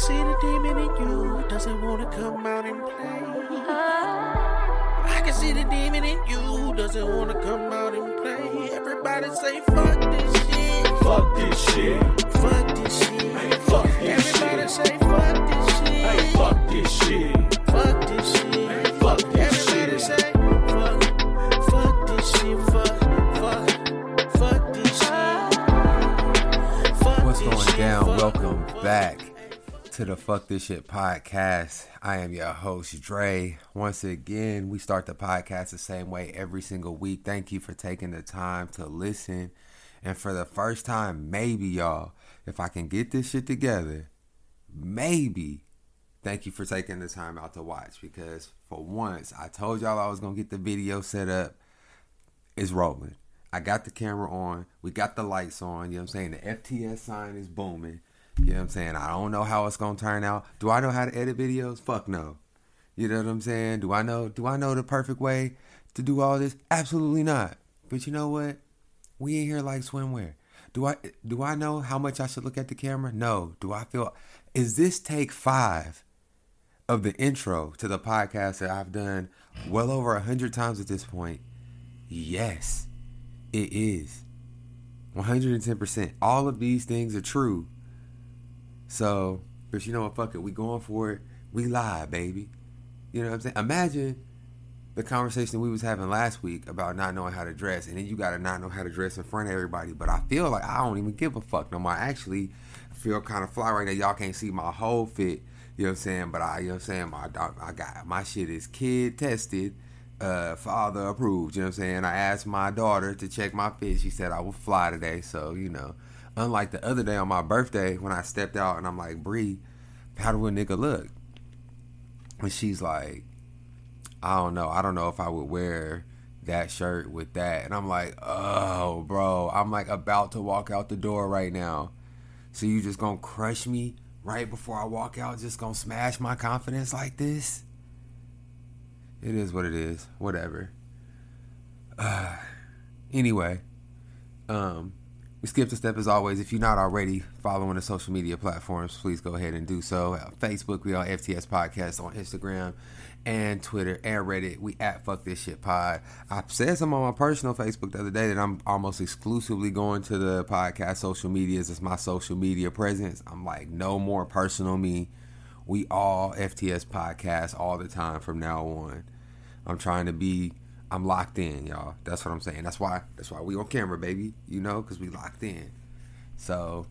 see the demon in you. Doesn't wanna come out and play. I can see the demon in you. Doesn't wanna come out and play. Everybody say fuck this shit. Fuck this shit. Fuck this shit. fuck this Everybody shit. say fuck this shit. Hey, fuck this shit. Fuck this shit. Fuck this Everybody shit. say fuck. Fuck this shit. Fuck. Fuck. Fuck this shit. Fuck What's this going shit. down? Fuck. Welcome back to the Fuck This Shit podcast. I am your host, Dre. Once again, we start the podcast the same way every single week. Thank you for taking the time to listen. And for the first time, maybe y'all, if I can get this shit together, maybe thank you for taking the time out to watch because for once, I told y'all I was going to get the video set up. It's rolling. I got the camera on. We got the lights on. You know what I'm saying? The FTS sign is booming. You know what I'm saying? I don't know how it's gonna turn out. Do I know how to edit videos? Fuck no. You know what I'm saying? Do I know do I know the perfect way to do all this? Absolutely not. But you know what? We ain't here like swimwear. Do I do I know how much I should look at the camera? No. Do I feel is this take five of the intro to the podcast that I've done well over a hundred times at this point? Yes, it is. 110%. All of these things are true. So, but you know what? Fuck it. We going for it. We live, baby. You know what I'm saying? Imagine the conversation we was having last week about not knowing how to dress, and then you gotta not know how to dress in front of everybody. But I feel like I don't even give a fuck no more. I actually feel kind of fly right now. Y'all can't see my whole fit. You know what I'm saying? But I, you know what I'm saying? My, I got my shit is kid tested, uh, father approved. You know what I'm saying? I asked my daughter to check my fit. She said I will fly today. So you know, unlike the other day on my birthday when I stepped out and I'm like, Bree, how do a nigga look? And she's like, I don't know. I don't know if I would wear that shirt with that. And I'm like, oh, bro, I'm like about to walk out the door right now. So you just gonna crush me right before I walk out? Just gonna smash my confidence like this? It is what it is. Whatever. Uh, anyway, um, we skipped a step as always. If you're not already following the social media platforms, please go ahead and do so. Uh, Facebook, we on FTS Podcast on Instagram and Twitter and Reddit. We at Fuck This Shit Pod. I said something on my personal Facebook the other day that I'm almost exclusively going to the podcast social medias as my social media presence. I'm like, no more personal me. We all FTS Podcast all the time from now on. I'm trying to be I'm locked in, y'all. That's what I'm saying. That's why that's why we on camera, baby. You know, cuz we locked in. So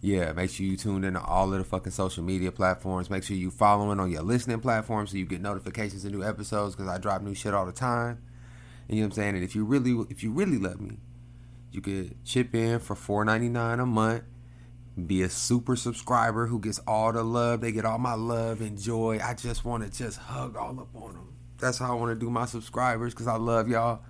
yeah, make sure you tune in to all of the fucking social media platforms. Make sure you following on your listening platforms so you get notifications of new episodes cuz I drop new shit all the time. And you know what I'm saying? And if you really if you really love me, you could chip in for $4.99 a month. Be a super subscriber who gets all the love. They get all my love and joy. I just want to just hug all up on them. That's how I want to do my subscribers because I love y'all.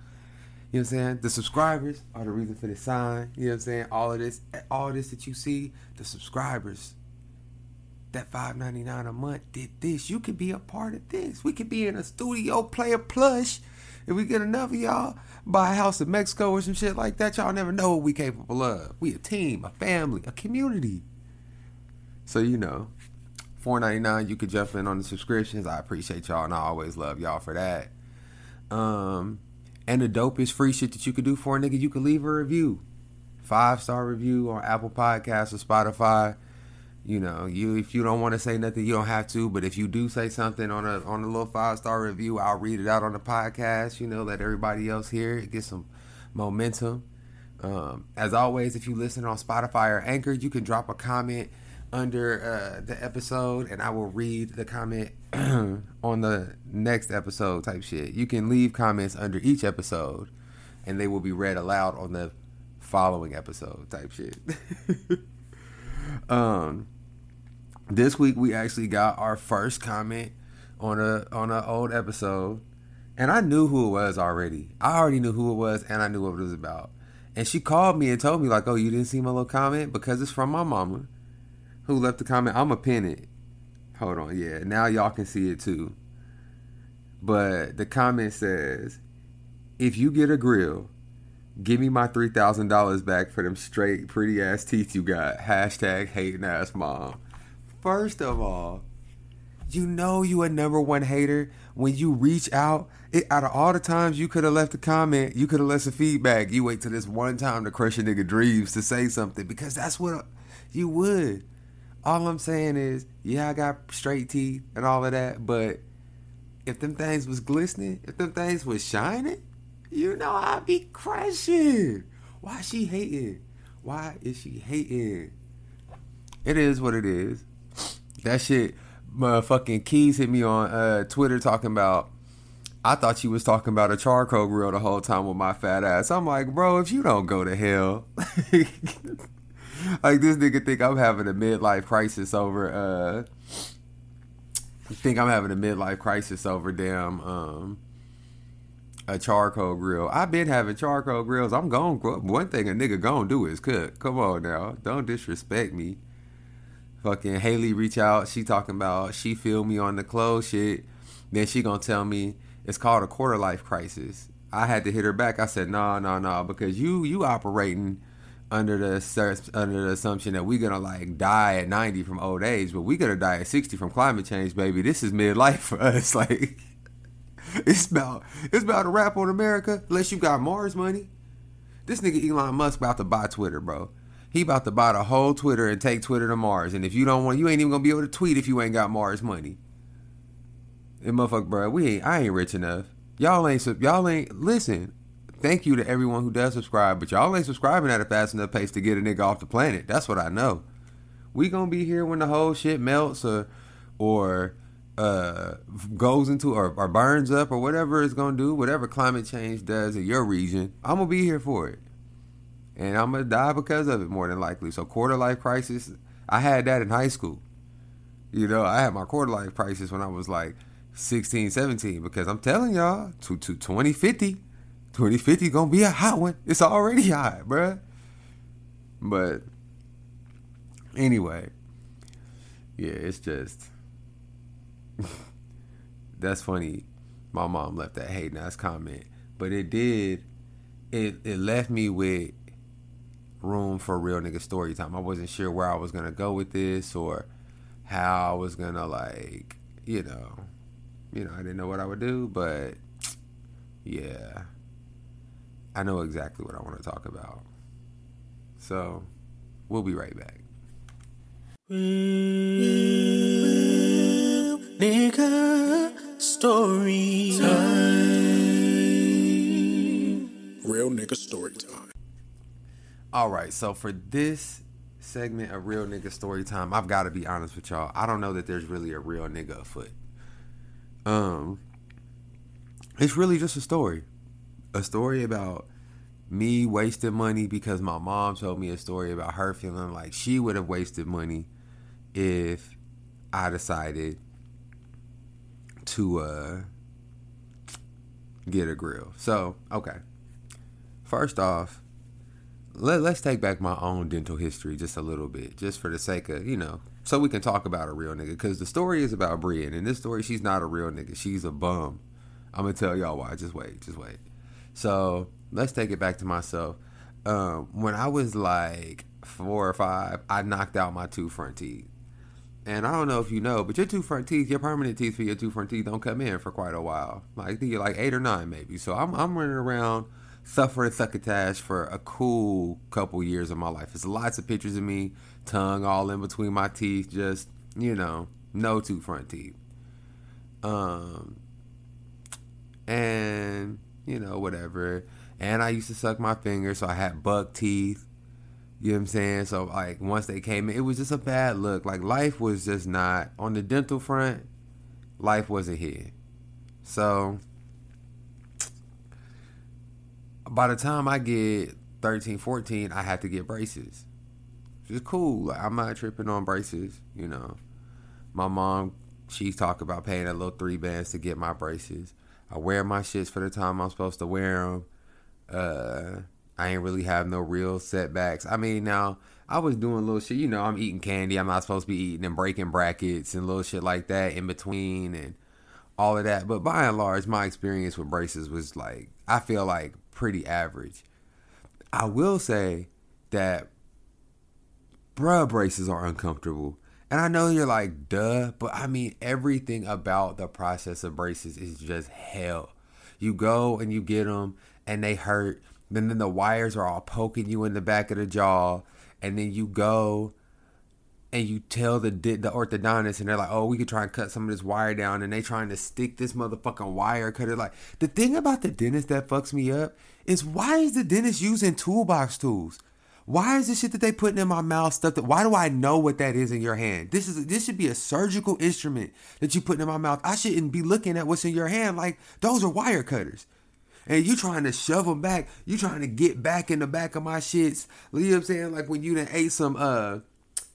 You know what I'm saying? The subscribers are the reason for the sign. You know what I'm saying? All of this, all this that you see, the subscribers. That $5.99 a month did this. You could be a part of this. We could be in a studio, play a plush. If we get enough of y'all, buy a house in Mexico or some shit like that, y'all never know what we capable of. We a team, a family, a community. So you know, four ninety nine. You could jump in on the subscriptions. I appreciate y'all, and I always love y'all for that. Um, and the dopest free shit that you could do for a nigga, you could leave a review, five star review on Apple Podcasts or Spotify. You know, you if you don't want to say nothing, you don't have to. But if you do say something on a on a little five star review, I'll read it out on the podcast. You know, let everybody else hear it, get some momentum. Um, as always, if you listen on Spotify or Anchor, you can drop a comment under uh, the episode, and I will read the comment on the next episode. Type shit. You can leave comments under each episode, and they will be read aloud on the following episode. Type shit. um, this week we actually got our first comment on a on an old episode, and I knew who it was already. I already knew who it was, and I knew what it was about. And she called me and told me like, "Oh, you didn't see my little comment because it's from my mama, who left the comment. I'm a pin it. Hold on, yeah. Now y'all can see it too. But the comment says, "If you get a grill, give me my three thousand dollars back for them straight pretty ass teeth you got." Hashtag hating ass mom. First of all, you know you a number one hater when you reach out. It, out of all the times you could have left a comment, you could have left some feedback. You wait till this one time to crush a nigga dreams to say something because that's what you would. All I'm saying is, yeah, I got straight teeth and all of that, but if them things was glistening, if them things was shining, you know I'd be crushing. Why she hating? Why is she hating? It is what it is. That shit, motherfucking Keys hit me on uh, Twitter talking about. I thought she was talking about a charcoal grill the whole time with my fat ass. I'm like, bro, if you don't go to hell, like this nigga think I'm having a midlife crisis over. uh Think I'm having a midlife crisis over damn um a charcoal grill. I've been having charcoal grills. I'm going. One thing a nigga gonna do is cook. Come on now, don't disrespect me. Fucking Haley reach out. She talking about she feel me on the clothes shit. Then she gonna tell me it's called a quarter life crisis. I had to hit her back. I said no, no, no, because you you operating under the under the assumption that we're gonna like die at 90 from old age, but we're gonna die at 60 from climate change, baby. This is midlife for us. Like it's about it's about a wrap on America, unless you got Mars money. This nigga Elon Musk about to buy Twitter, bro. He about to buy the whole Twitter and take Twitter to Mars. And if you don't want, you ain't even gonna be able to tweet if you ain't got Mars money. And motherfucker, bro, we ain't. I ain't rich enough. Y'all ain't. Y'all ain't. Listen. Thank you to everyone who does subscribe, but y'all ain't subscribing at a fast enough pace to get a nigga off the planet. That's what I know. We gonna be here when the whole shit melts or, or uh, goes into or, or burns up or whatever it's gonna do, whatever climate change does in your region, I'm gonna be here for it, and I'm gonna die because of it more than likely. So quarter life crisis, I had that in high school. You know, I had my quarter life crisis when I was like 16, 17 because I'm telling y'all, to to 2050, 2050 gonna be a hot one. It's already hot, bruh. But anyway, yeah, it's just that's funny. My mom left that hating ass comment, but it did. It it left me with room for real nigga story time. I wasn't sure where I was gonna go with this or how I was gonna like, you know, you know, I didn't know what I would do, but yeah, I know exactly what I want to talk about. So we'll be right back. Real nigga story time. Real nigga story time. All right, so for this segment of real nigga story time, I've got to be honest with y'all. I don't know that there's really a real nigga afoot. Um, it's really just a story, a story about me wasting money because my mom told me a story about her feeling like she would have wasted money if I decided to uh, get a grill. So, okay. First off, let, let's take back my own dental history just a little bit, just for the sake of, you know, so we can talk about a real nigga. Because the story is about Brian. In this story, she's not a real nigga. She's a bum. I'm going to tell y'all why. Just wait. Just wait. So, let's take it back to myself. Um, when I was like four or five, I knocked out my two front teeth. And I don't know if you know, but your two front teeth, your permanent teeth for your two front teeth don't come in for quite a while. Like you're like eight or nine maybe. So I'm I'm running around suffering succotash for a cool couple years of my life. There's lots of pictures of me, tongue all in between my teeth, just you know, no two front teeth. Um, and you know whatever. And I used to suck my fingers, so I had buck teeth. You know what I'm saying? So like once they came in, it was just a bad look. Like life was just not on the dental front. Life wasn't here. So by the time I get 13, 14, I had to get braces. Which is cool. Like, I'm not tripping on braces, you know. My mom, she's talking about paying a little three bands to get my braces. I wear my shits for the time I'm supposed to wear them. Uh, I ain't really have no real setbacks. I mean, now I was doing little shit. You know, I'm eating candy. I'm not supposed to be eating and breaking brackets and little shit like that in between and all of that. But by and large, my experience with braces was like I feel like pretty average. I will say that bruh braces are uncomfortable. And I know you're like, duh, but I mean, everything about the process of braces is just hell. You go and you get them, and they hurt. Then, then the wires are all poking you in the back of the jaw, and then you go and you tell the the orthodontist, and they're like, "Oh, we could try and cut some of this wire down," and they trying to stick this motherfucking wire cutter. Like the thing about the dentist that fucks me up is why is the dentist using toolbox tools? Why is the shit that they putting in my mouth stuff that why do I know what that is in your hand? This is this should be a surgical instrument that you putting in my mouth. I shouldn't be looking at what's in your hand like those are wire cutters. And you trying to shove them back. You trying to get back in the back of my shits. You know what I'm saying? Like when you done ate some uh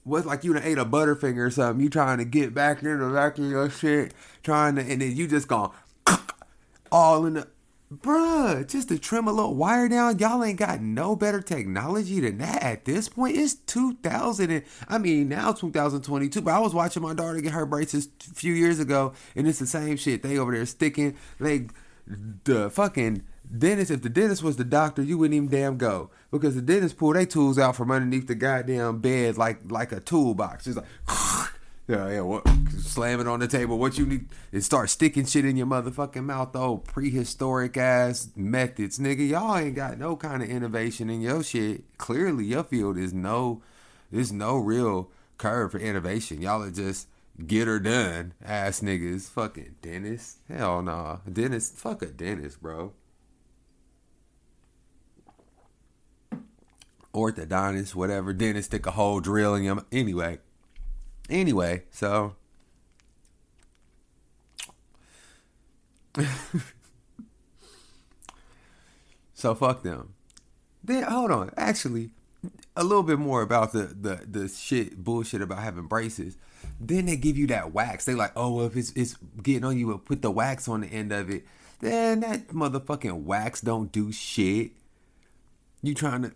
what's like you done ate a butterfinger or something. You trying to get back in the back of your shit, trying to and then you just gone all in the Bruh, just to trim a little wire down, y'all ain't got no better technology than that at this point. It's 2000 and I mean now 2022, but I was watching my daughter get her braces a few years ago, and it's the same shit. They over there sticking, like, the fucking dentist. If the dentist was the doctor, you wouldn't even damn go because the dentist pulled their tools out from underneath the goddamn bed like like a toolbox. It's like. Yeah, yeah. What? Slam it on the table. What you need is start sticking shit in your motherfucking mouth. Though prehistoric ass methods, nigga. Y'all ain't got no kind of innovation in your shit. Clearly, your field is no, there's no real curve for innovation. Y'all are just get her done ass niggas. Fucking dentist. Hell nah. Dentist. Fuck a dentist, bro. Orthodontist, whatever. Dentist stick a whole drill in your. Anyway. Anyway, so so fuck them. Then hold on, actually, a little bit more about the the the shit bullshit about having braces. Then they give you that wax. They like, oh, well, if it's it's getting on you, put the wax on the end of it. Then that motherfucking wax don't do shit. You trying to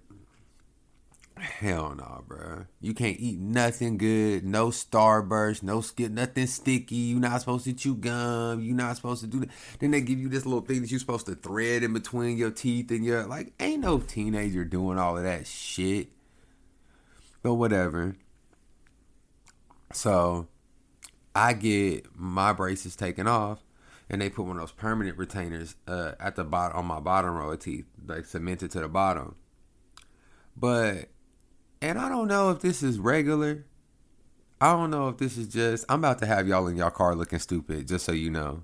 Hell no, bro. You can't eat nothing good. No Starburst. No skip. Nothing sticky. You're not supposed to chew gum. You're not supposed to do that. Then they give you this little thing that you're supposed to thread in between your teeth and your like. Ain't no teenager doing all of that shit. But whatever. So, I get my braces taken off, and they put one of those permanent retainers uh, at the bottom on my bottom row of teeth, like cemented to the bottom. But and I don't know if this is regular. I don't know if this is just. I'm about to have y'all in y'all car looking stupid, just so you know.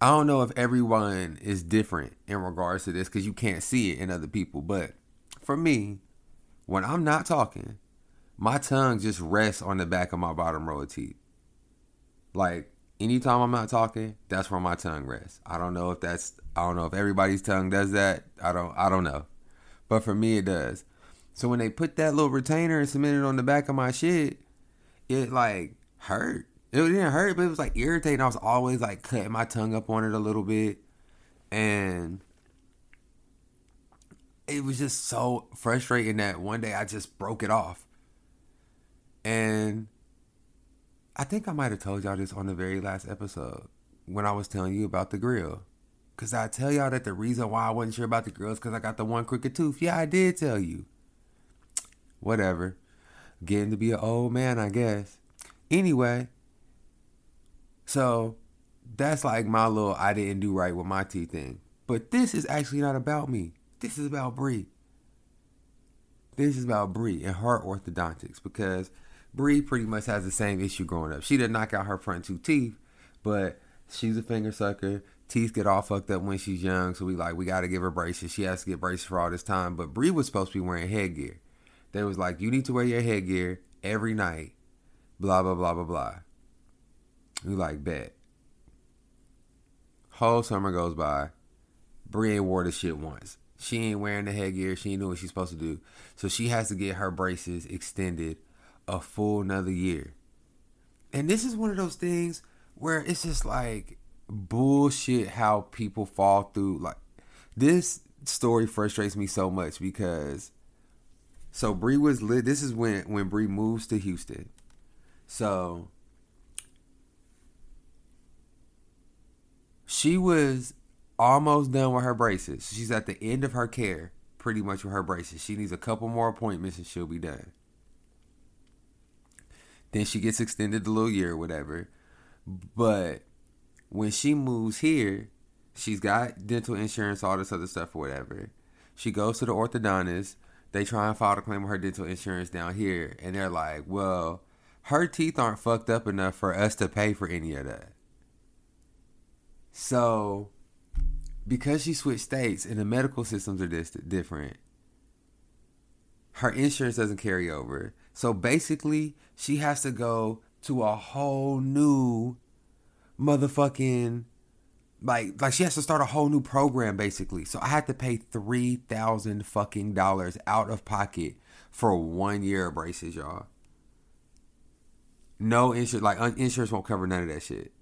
I don't know if everyone is different in regards to this because you can't see it in other people. But for me, when I'm not talking, my tongue just rests on the back of my bottom row of teeth. Like anytime I'm not talking, that's where my tongue rests. I don't know if that's I don't know if everybody's tongue does that. I don't I don't know. But for me it does. So when they put that little retainer and cemented on the back of my shit, it like hurt. It didn't hurt, but it was like irritating. I was always like cutting my tongue up on it a little bit. And it was just so frustrating that one day I just broke it off. And I think I might have told y'all this on the very last episode when I was telling you about the grill. Cause I tell y'all that the reason why I wasn't sure about the grill is because I got the one crooked tooth. Yeah, I did tell you whatever. Getting to be an old man, I guess. Anyway, so that's like my little I didn't do right with my teeth thing. But this is actually not about me. This is about Bree. This is about Bree and her orthodontics because Bree pretty much has the same issue growing up. She didn't knock out her front two teeth, but she's a finger sucker. Teeth get all fucked up when she's young, so we like we gotta give her braces. She has to get braces for all this time. But Bree was supposed to be wearing headgear. They was like, you need to wear your headgear every night. Blah blah blah blah blah. We like bet. Whole summer goes by. Bree wore the shit once. She ain't wearing the headgear. She ain't know what she's supposed to do. So she has to get her braces extended a full another year. And this is one of those things where it's just like bullshit how people fall through. Like this story frustrates me so much because so Bree was lit. This is when when Bree moves to Houston. So she was almost done with her braces. She's at the end of her care, pretty much with her braces. She needs a couple more appointments and she'll be done. Then she gets extended a little year or whatever. But when she moves here, she's got dental insurance, all this other stuff or whatever. She goes to the orthodontist. They try and file a claim on her dental insurance down here, and they're like, "Well, her teeth aren't fucked up enough for us to pay for any of that." So, because she switched states and the medical systems are dis- different, her insurance doesn't carry over. So basically, she has to go to a whole new motherfucking like like she has to start a whole new program basically. So I had to pay three thousand fucking dollars out of pocket for one year of braces, y'all. No insurance, like insurance won't cover none of that shit.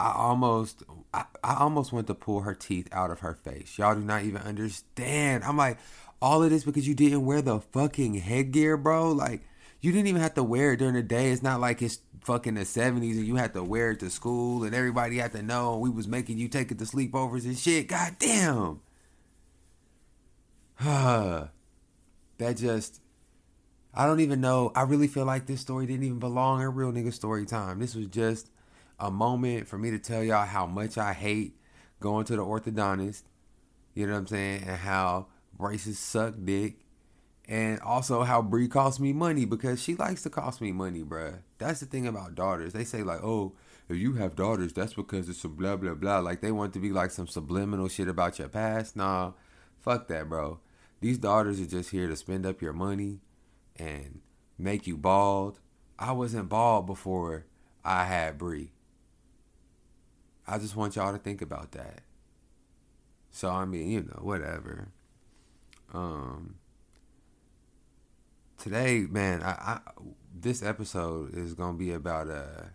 I almost, I, I almost went to pull her teeth out of her face. Y'all do not even understand. I'm like, all of this because you didn't wear the fucking headgear, bro. Like, you didn't even have to wear it during the day. It's not like it's fucking the 70s and you had to wear it to school and everybody had to know we was making you take it to sleepovers and shit. God damn. that just I don't even know. I really feel like this story didn't even belong in real nigga story time. This was just a moment for me to tell y'all how much I hate going to the orthodontist. You know what I'm saying? And how braces suck dick. And also how Bree costs me money because she likes to cost me money, bruh. That's the thing about daughters. They say like, oh, if you have daughters, that's because it's some blah blah blah. Like they want to be like some subliminal shit about your past. Nah, fuck that, bro. These daughters are just here to spend up your money and make you bald. I wasn't bald before I had Bree. I just want y'all to think about that. So I mean, you know, whatever. Um today, man, I, I this episode is gonna be about uh,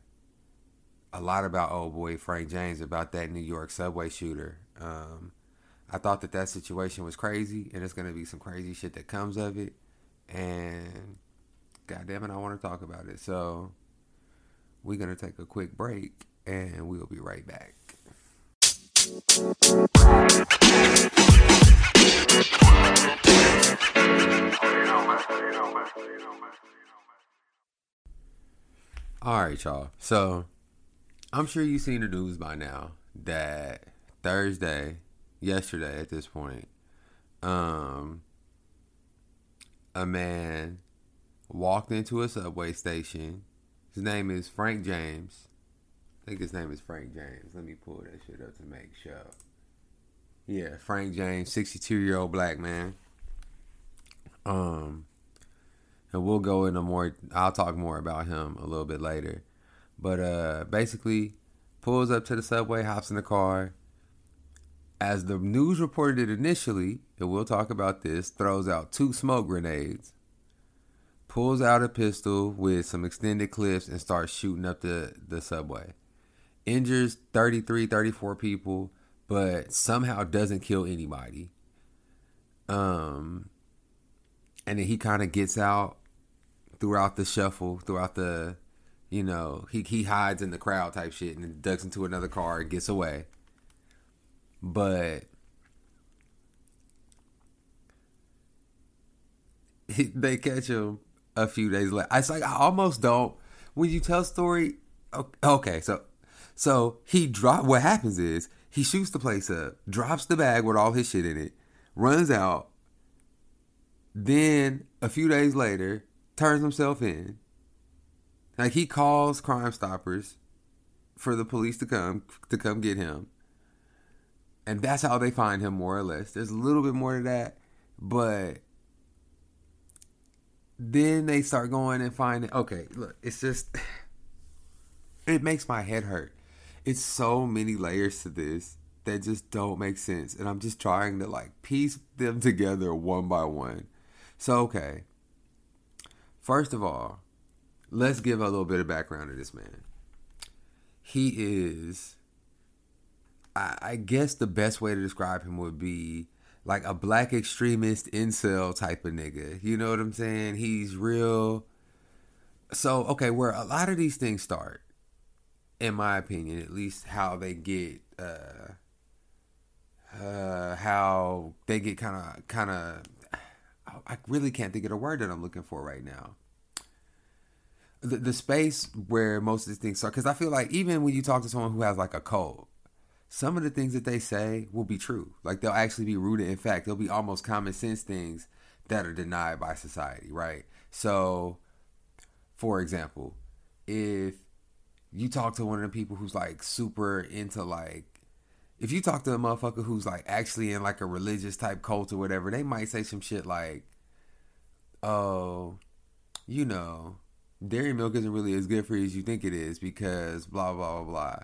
a lot about old boy Frank James about that New York subway shooter. Um, I thought that that situation was crazy, and it's gonna be some crazy shit that comes of it. And goddamn it, I want to talk about it. So we're gonna take a quick break, and we'll be right back. Right, y'all. So I'm sure you've seen the news by now that Thursday, yesterday at this point, um, a man walked into a subway station. His name is Frank James. I think his name is Frank James. Let me pull that shit up to make sure. Yeah, Frank James, 62 year old black man. Um, and we'll go into more. I'll talk more about him a little bit later. But uh, basically, pulls up to the subway, hops in the car. As the news reported it initially, and we'll talk about this, throws out two smoke grenades, pulls out a pistol with some extended clips, and starts shooting up the, the subway. Injures 33, 34 people, but somehow doesn't kill anybody. Um, and then he kind of gets out throughout the shuffle, throughout the, you know, he he hides in the crowd type shit and ducks into another car and gets away. But he, they catch him a few days later. It's like I almost don't. When you tell story, okay, so so he drop. What happens is he shoots the place up, drops the bag with all his shit in it, runs out. Then a few days later, turns himself in. Like he calls Crime Stoppers for the police to come to come get him. And that's how they find him more or less. There's a little bit more to that, but then they start going and finding okay, look, it's just it makes my head hurt. It's so many layers to this that just don't make sense. And I'm just trying to like piece them together one by one. So okay. First of all, let's give a little bit of background to this man. He is, I, I guess the best way to describe him would be like a black extremist incel type of nigga. You know what I'm saying? He's real. So, okay, where a lot of these things start, in my opinion, at least how they get, uh, uh, how they get kind of, kind of I really can't think of the word that I'm looking for right now. the, the space where most of these things start because I feel like even when you talk to someone who has like a cold, some of the things that they say will be true. Like they'll actually be rooted in fact. They'll be almost common sense things that are denied by society, right? So, for example, if you talk to one of the people who's like super into like if you talk to a motherfucker who's like actually in like a religious type cult or whatever, they might say some shit like, "Oh, you know, dairy milk isn't really as good for you as you think it is because blah blah blah blah."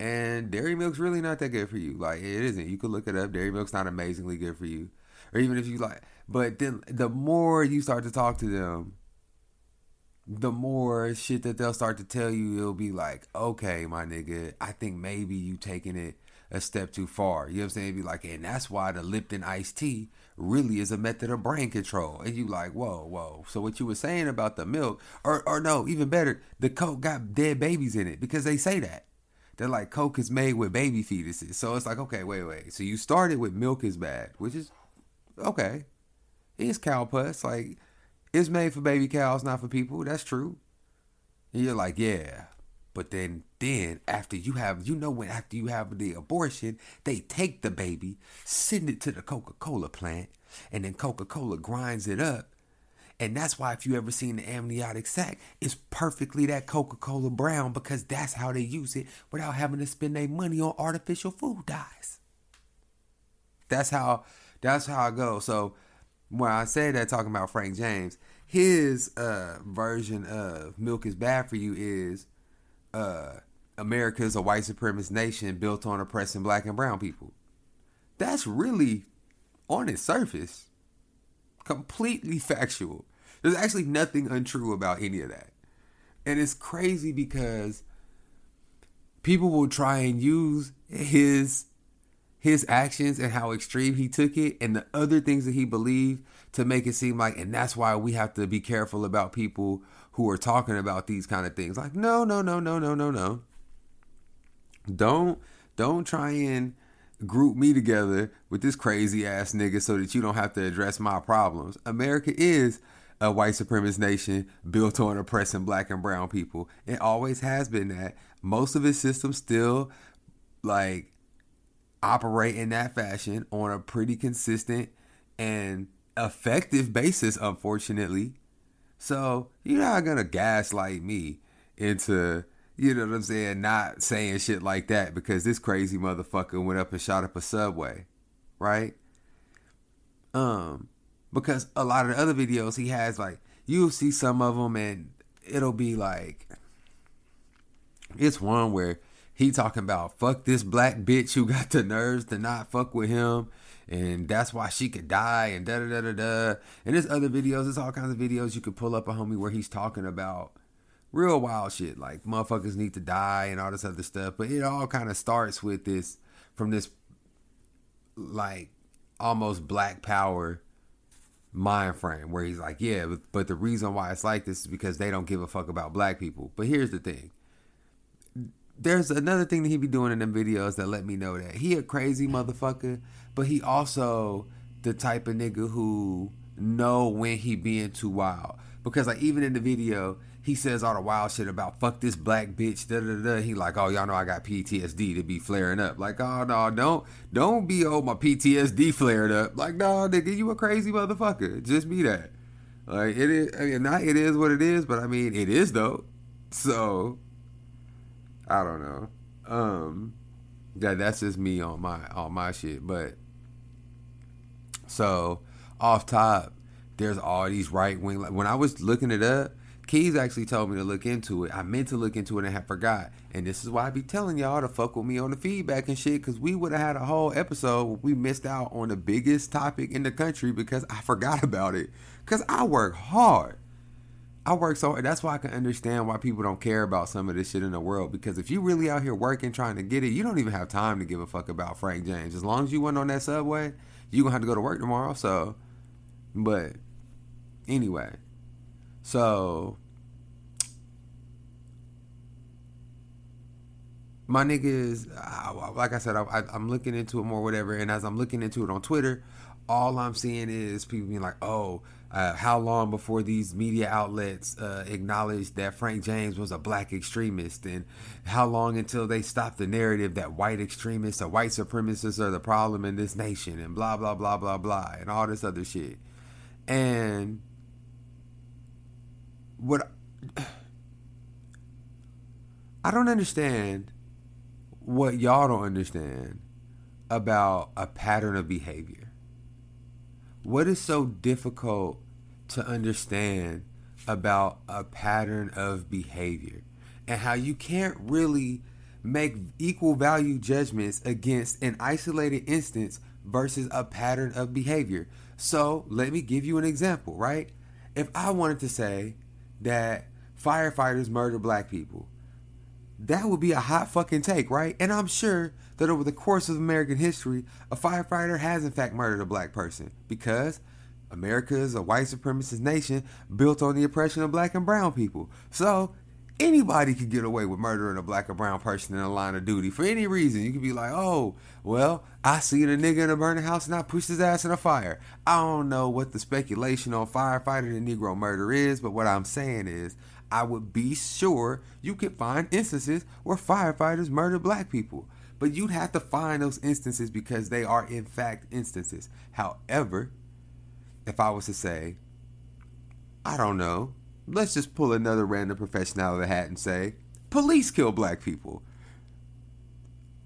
And dairy milk's really not that good for you. Like it isn't. You could look it up. Dairy milk's not amazingly good for you. Or even if you like, but then the more you start to talk to them, the more shit that they'll start to tell you, it'll be like, okay, my nigga, I think maybe you taking it a step too far. You know what I'm saying? Be like, and that's why the Lipton iced tea really is a method of brain control. And you like, whoa, whoa. So what you were saying about the milk, or or no, even better, the Coke got dead babies in it because they say that. They're like Coke is made with baby fetuses. So it's like, okay, wait, wait. So you started with milk is bad, which is okay. It's cow pus. Like it's made for baby cows, not for people. That's true. And you're like, yeah. But then then after you have you know when after you have the abortion, they take the baby, send it to the Coca-Cola plant, and then Coca-Cola grinds it up. And that's why if you ever seen the amniotic sac, it's perfectly that Coca-Cola brown because that's how they use it without having to spend their money on artificial food dyes. That's how that's how I go. So when I say that talking about Frank James, his uh, version of milk is bad for you is uh, is a white supremacist nation built on oppressing black and brown people. That's really on its surface completely factual. There's actually nothing untrue about any of that. And it's crazy because people will try and use his his actions and how extreme he took it and the other things that he believed to make it seem like and that's why we have to be careful about people who are talking about these kind of things. Like no no no no no no no. Don't don't try and group me together with this crazy ass nigga so that you don't have to address my problems. America is a white supremacist nation built on oppressing black and brown people. It always has been that. Most of its systems still like operate in that fashion on a pretty consistent and effective basis, unfortunately. So you're not gonna gaslight me into, you know what I'm saying, not saying shit like that because this crazy motherfucker went up and shot up a subway, right? Um, because a lot of the other videos he has, like you'll see some of them and it'll be like, it's one where he talking about fuck this black bitch who got the nerves to not fuck with him and that's why she could die and da da da da da. And there's other videos, there's all kinds of videos you could pull up a homie where he's talking about real wild shit like motherfuckers need to die and all this other stuff. But it all kind of starts with this from this like almost black power mind frame where he's like, yeah, but, but the reason why it's like this is because they don't give a fuck about black people. But here's the thing there's another thing that he be doing in them videos that let me know that he a crazy motherfucker, but he also the type of nigga who know when he being too wild. Because like even in the video, he says all the wild shit about fuck this black bitch, da da da. He like, oh y'all know I got PTSD to be flaring up. Like, oh no, don't don't be oh my PTSD flared up. Like, no, nigga, you a crazy motherfucker. Just be that. Like it is. I mean, not it is what it is, but I mean it is though. So I don't know. Um, that that's just me on my on my shit. But so off top, there's all these right wing. When I was looking it up, Keys actually told me to look into it. I meant to look into it and I forgot. And this is why I be telling y'all to fuck with me on the feedback and shit, because we would have had a whole episode we missed out on the biggest topic in the country because I forgot about it. Because I work hard. I work so hard. That's why I can understand why people don't care about some of this shit in the world. Because if you really out here working trying to get it, you don't even have time to give a fuck about Frank James. As long as you went on that subway, you gonna have to go to work tomorrow. So, but anyway, so my niggas, like I said, I, am looking into it more, whatever. And as I'm looking into it on Twitter, all I'm seeing is people being like, "Oh, Uh, how long before these media outlets uh, acknowledged that Frank James was a black extremist, and how long until they stopped the narrative that white extremists or white supremacists are the problem in this nation, and blah blah blah blah blah, and all this other shit. And what I don't understand what y'all don't understand about a pattern of behavior. What is so difficult to understand about a pattern of behavior and how you can't really make equal value judgments against an isolated instance versus a pattern of behavior? So, let me give you an example, right? If I wanted to say that firefighters murder black people, that would be a hot fucking take, right? And I'm sure that over the course of American history, a firefighter has in fact murdered a black person because America is a white supremacist nation built on the oppression of black and brown people. So anybody could get away with murdering a black or brown person in a line of duty for any reason. You could be like, oh, well, I seen a nigga in a burning house and I pushed his ass in a fire. I don't know what the speculation on firefighter and Negro murder is, but what I'm saying is I would be sure you could find instances where firefighters murder black people. But you'd have to find those instances because they are, in fact, instances. However, if I was to say, I don't know, let's just pull another random profession out of the hat and say, police kill black people.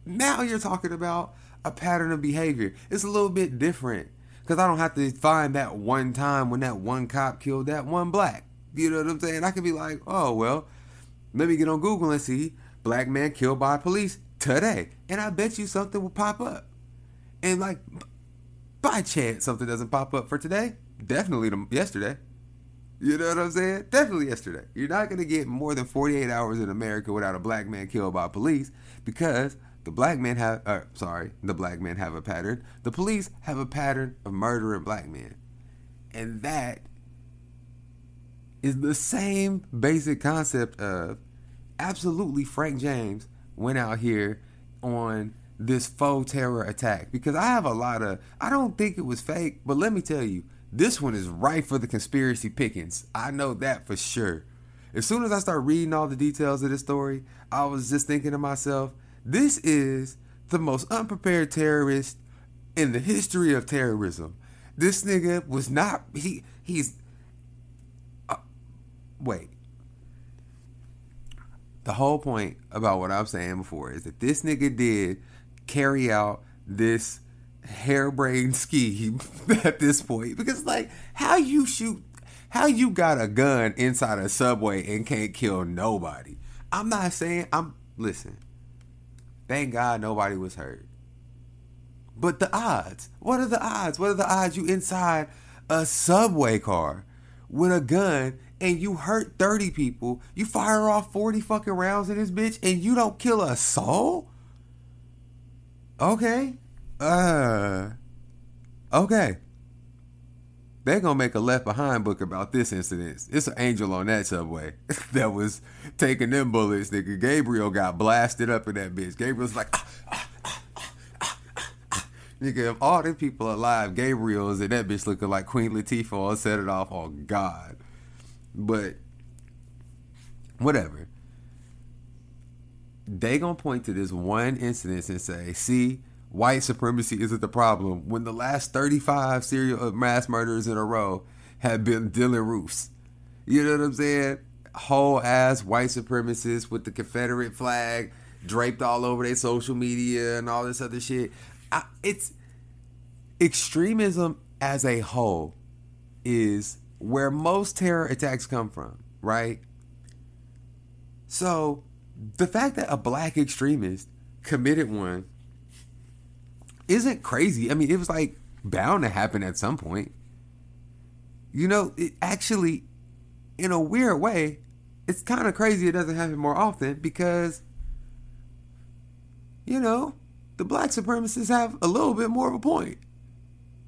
Now you're talking about a pattern of behavior. It's a little bit different because I don't have to find that one time when that one cop killed that one black. You know what I'm saying? I could be like, oh, well, let me get on Google and see black man killed by police today. And I bet you something will pop up. And like, by chance something doesn't pop up for today, definitely yesterday. You know what I'm saying? Definitely yesterday. You're not going to get more than 48 hours in America without a black man killed by police because the black men have, uh, sorry, the black men have a pattern. The police have a pattern of murdering black men. And that is the same basic concept of absolutely Frank James went out here on this faux terror attack because I have a lot of I don't think it was fake, but let me tell you, this one is right for the conspiracy pickings. I know that for sure. As soon as I start reading all the details of this story, I was just thinking to myself, this is the most unprepared terrorist in the history of terrorism. This nigga was not he he's uh, wait. The whole point about what I'm saying before is that this nigga did carry out this harebrained scheme at this point. Because like how you shoot how you got a gun inside a subway and can't kill nobody? I'm not saying i'm listen thank god nobody was hurt. But the odds what are the odds? What are the odds you inside a subway car with a gun and you hurt 30 people, you fire off 40 fucking rounds in this bitch and you don't kill a soul? Okay. Uh Okay. They're gonna make a left behind book about this incident. It's an angel on that subway that was taking them bullets. Nigga, Gabriel got blasted up in that bitch. Gabriel's like, ah, ah, ah, nigga, if all them people alive, Gabriel's in that bitch looking like Queen Latifah and set it off on God. But whatever. They gonna point to this one incident and say, see, white supremacy isn't the problem when the last 35 serial uh, mass murders in a row have been Dylann Roofs. You know what I'm saying? Whole ass white supremacists with the Confederate flag draped all over their social media and all this other shit. I, it's extremism as a whole is where most terror attacks come from, right? So, the fact that a black extremist committed one isn't crazy. I mean, it was like bound to happen at some point. You know, it actually, in a weird way, it's kind of crazy it doesn't happen more often because, you know, the black supremacists have a little bit more of a point.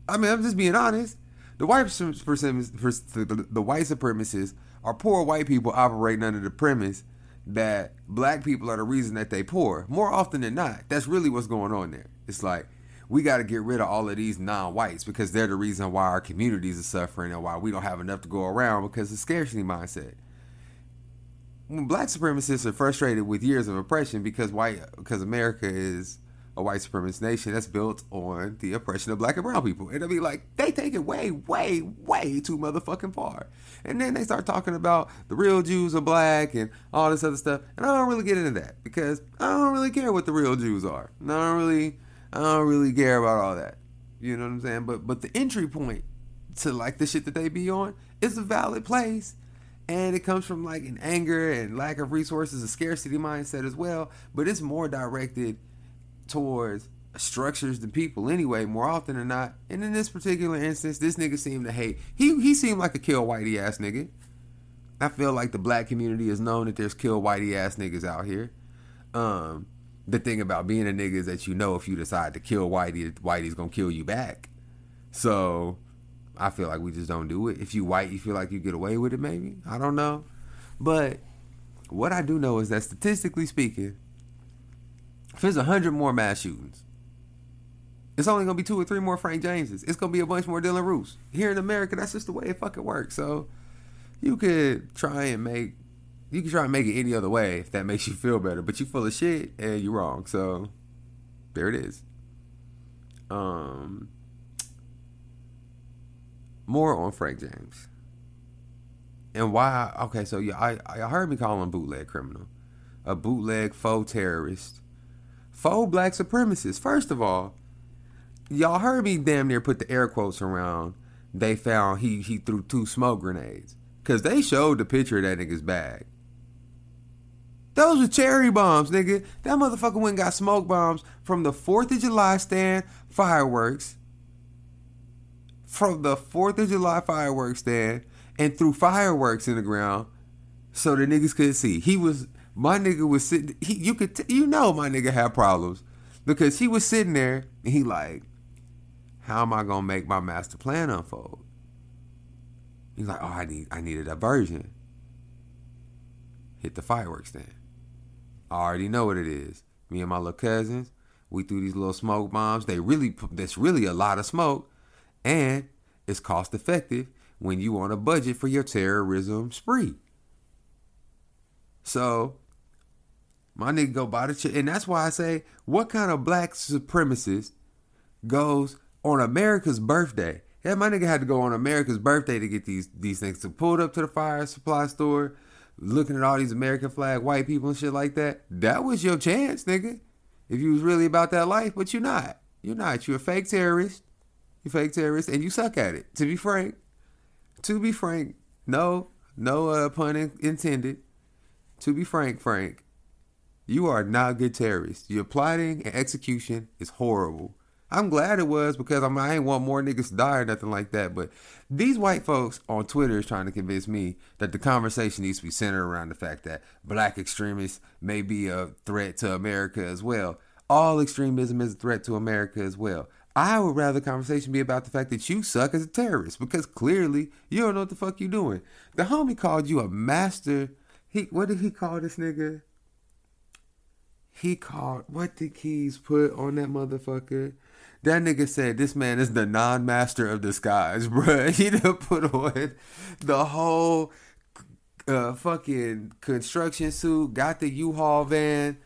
I mean, I'm just being honest. The white the white supremacists are poor white people operating under the premise that black people are the reason that they poor. More often than not, that's really what's going on there. It's like we got to get rid of all of these non-whites because they're the reason why our communities are suffering and why we don't have enough to go around because of scarcity mindset. When black supremacists are frustrated with years of oppression because white because America is a white supremacist nation that's built on the oppression of black and brown people. And they'll be like, they take it way, way, way too motherfucking far. And then they start talking about the real Jews are black and all this other stuff. And I don't really get into that because I don't really care what the real Jews are. And I don't really I don't really care about all that. You know what I'm saying? But but the entry point to like the shit that they be on is a valid place. And it comes from like an anger and lack of resources, a scarcity mindset as well. But it's more directed towards structures than people anyway, more often than not. And in this particular instance, this nigga seemed to hate. He he seemed like a kill whitey ass nigga. I feel like the black community is known that there's kill whitey ass niggas out here. Um, the thing about being a nigga is that you know if you decide to kill whitey, whitey's gonna kill you back. So I feel like we just don't do it. If you white, you feel like you get away with it, maybe. I don't know. But what I do know is that statistically speaking, if there's a hundred more mass shootings, it's only gonna be two or three more Frank Jameses. It's gonna be a bunch more Dylann Roofs. Here in America, that's just the way it fucking works. So you could try and make you can try and make it any other way if that makes you feel better, but you full of shit and you're wrong. So there it is. Um more on Frank James. And why okay, so yeah, I I heard me call him bootleg criminal. A bootleg faux terrorist faux black supremacists. First of all, y'all heard me damn near put the air quotes around. They found he he threw two smoke grenades because they showed the picture of that nigga's bag. Those were cherry bombs, nigga. That motherfucker went and got smoke bombs from the Fourth of July stand fireworks. From the Fourth of July fireworks stand and threw fireworks in the ground so the niggas could see. He was my nigga was sitting. He, you could, t- you know, my nigga had problems because he was sitting there and he like, how am I gonna make my master plan unfold? He's like, oh, I need, I need a diversion. Hit the fireworks stand. I already know what it is. Me and my little cousins, we threw these little smoke bombs. They really, that's really a lot of smoke, and it's cost effective when you on a budget for your terrorism spree. So my nigga go buy the shit. And that's why I say, what kind of black supremacist goes on America's birthday? Yeah, my nigga had to go on America's birthday to get these these things. To pull up to the fire supply store, looking at all these American flag white people and shit like that. That was your chance, nigga. If you was really about that life, but you're not. You're not. You're a fake terrorist. You fake terrorist, and you suck at it. To be frank, to be frank, no, no uh, pun intended. To be frank, Frank, you are not good terrorist. Your plotting and execution is horrible. I'm glad it was because I, mean, I ain't want more niggas to die or nothing like that. But these white folks on Twitter is trying to convince me that the conversation needs to be centered around the fact that black extremists may be a threat to America as well. All extremism is a threat to America as well. I would rather the conversation be about the fact that you suck as a terrorist because clearly you don't know what the fuck you doing. The homie called you a master. He what did he call this nigga? He called what did Keys put on that motherfucker? That nigga said this man is the non-master of disguise, bruh. He done put on the whole uh, fucking construction suit, got the U-Haul van,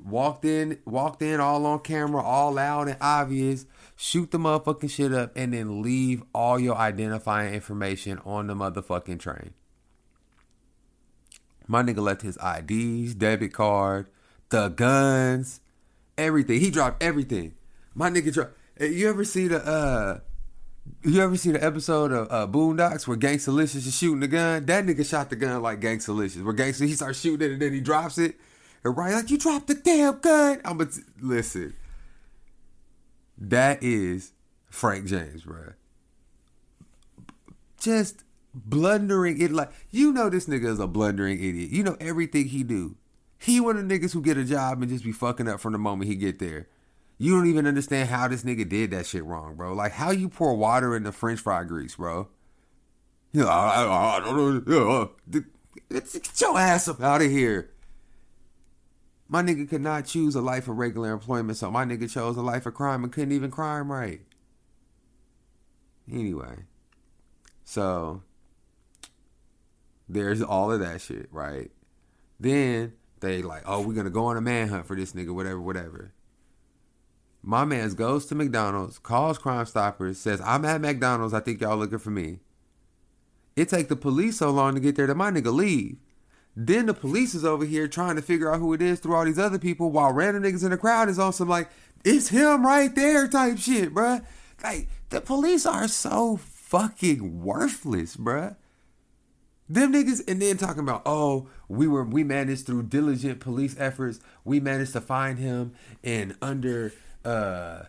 walked in, walked in all on camera, all loud and obvious, shoot the motherfucking shit up, and then leave all your identifying information on the motherfucking train. My nigga left his IDs, debit card, the guns, everything. He dropped everything. My nigga dropped. You ever see the uh you ever see the episode of uh, Boondocks where Gangstalicious is shooting the gun? That nigga shot the gun like Gangstalicious. Where Gangsta he starts shooting it and then he drops it. And right like you dropped the damn gun. I'm gonna listen. That is Frank James, bro. Just blundering it like you know this nigga is a blundering idiot. You know everything he do. He one of the niggas who get a job and just be fucking up from the moment he get there. You don't even understand how this nigga did that shit wrong, bro. Like how you pour water in the French fry grease, bro. You know, I, don't know. Uh, get your ass up out of here. My nigga could not choose a life of regular employment, so my nigga chose a life of crime and couldn't even crime right. Anyway, so there's all of that shit, right? Then they like, oh, we're gonna go on a manhunt for this nigga, whatever, whatever. My man's goes to McDonald's, calls Crime Stoppers, says, I'm at McDonald's, I think y'all looking for me. It take the police so long to get there that my nigga leave. Then the police is over here trying to figure out who it is through all these other people while random niggas in the crowd is on some like, it's him right there type shit, bruh. Like, the police are so fucking worthless, bruh. Them niggas, and then talking about, oh, we were we managed through diligent police efforts, we managed to find him in under uh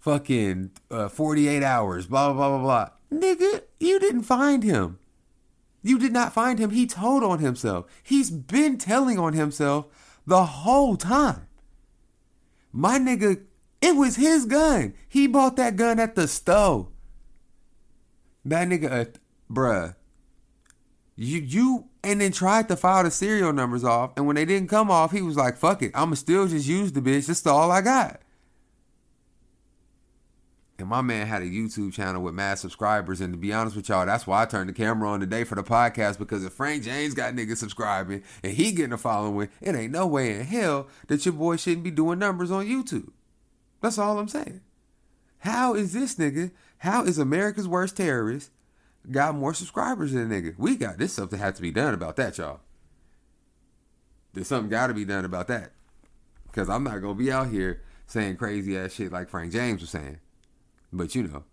fucking uh, 48 hours, blah blah blah blah blah. Nigga, you didn't find him. You did not find him. He told on himself. He's been telling on himself the whole time. My nigga, it was his gun. He bought that gun at the store. That nigga, uh, bruh, you you and then tried to file the serial numbers off, and when they didn't come off, he was like, "Fuck it, I'ma still just use the bitch. That's all I got." And my man had a YouTube channel with mad subscribers, and to be honest with y'all, that's why I turned the camera on today for the podcast because if Frank James got niggas subscribing and he getting a following, it ain't no way in hell that your boy shouldn't be doing numbers on YouTube. That's all I'm saying. How is this nigga? How is America's worst terrorist? Got more subscribers than nigga. We got this something had to be done about that, y'all. There's something got to be done about that. Because I'm not gonna be out here saying crazy ass shit like Frank James was saying. But you know,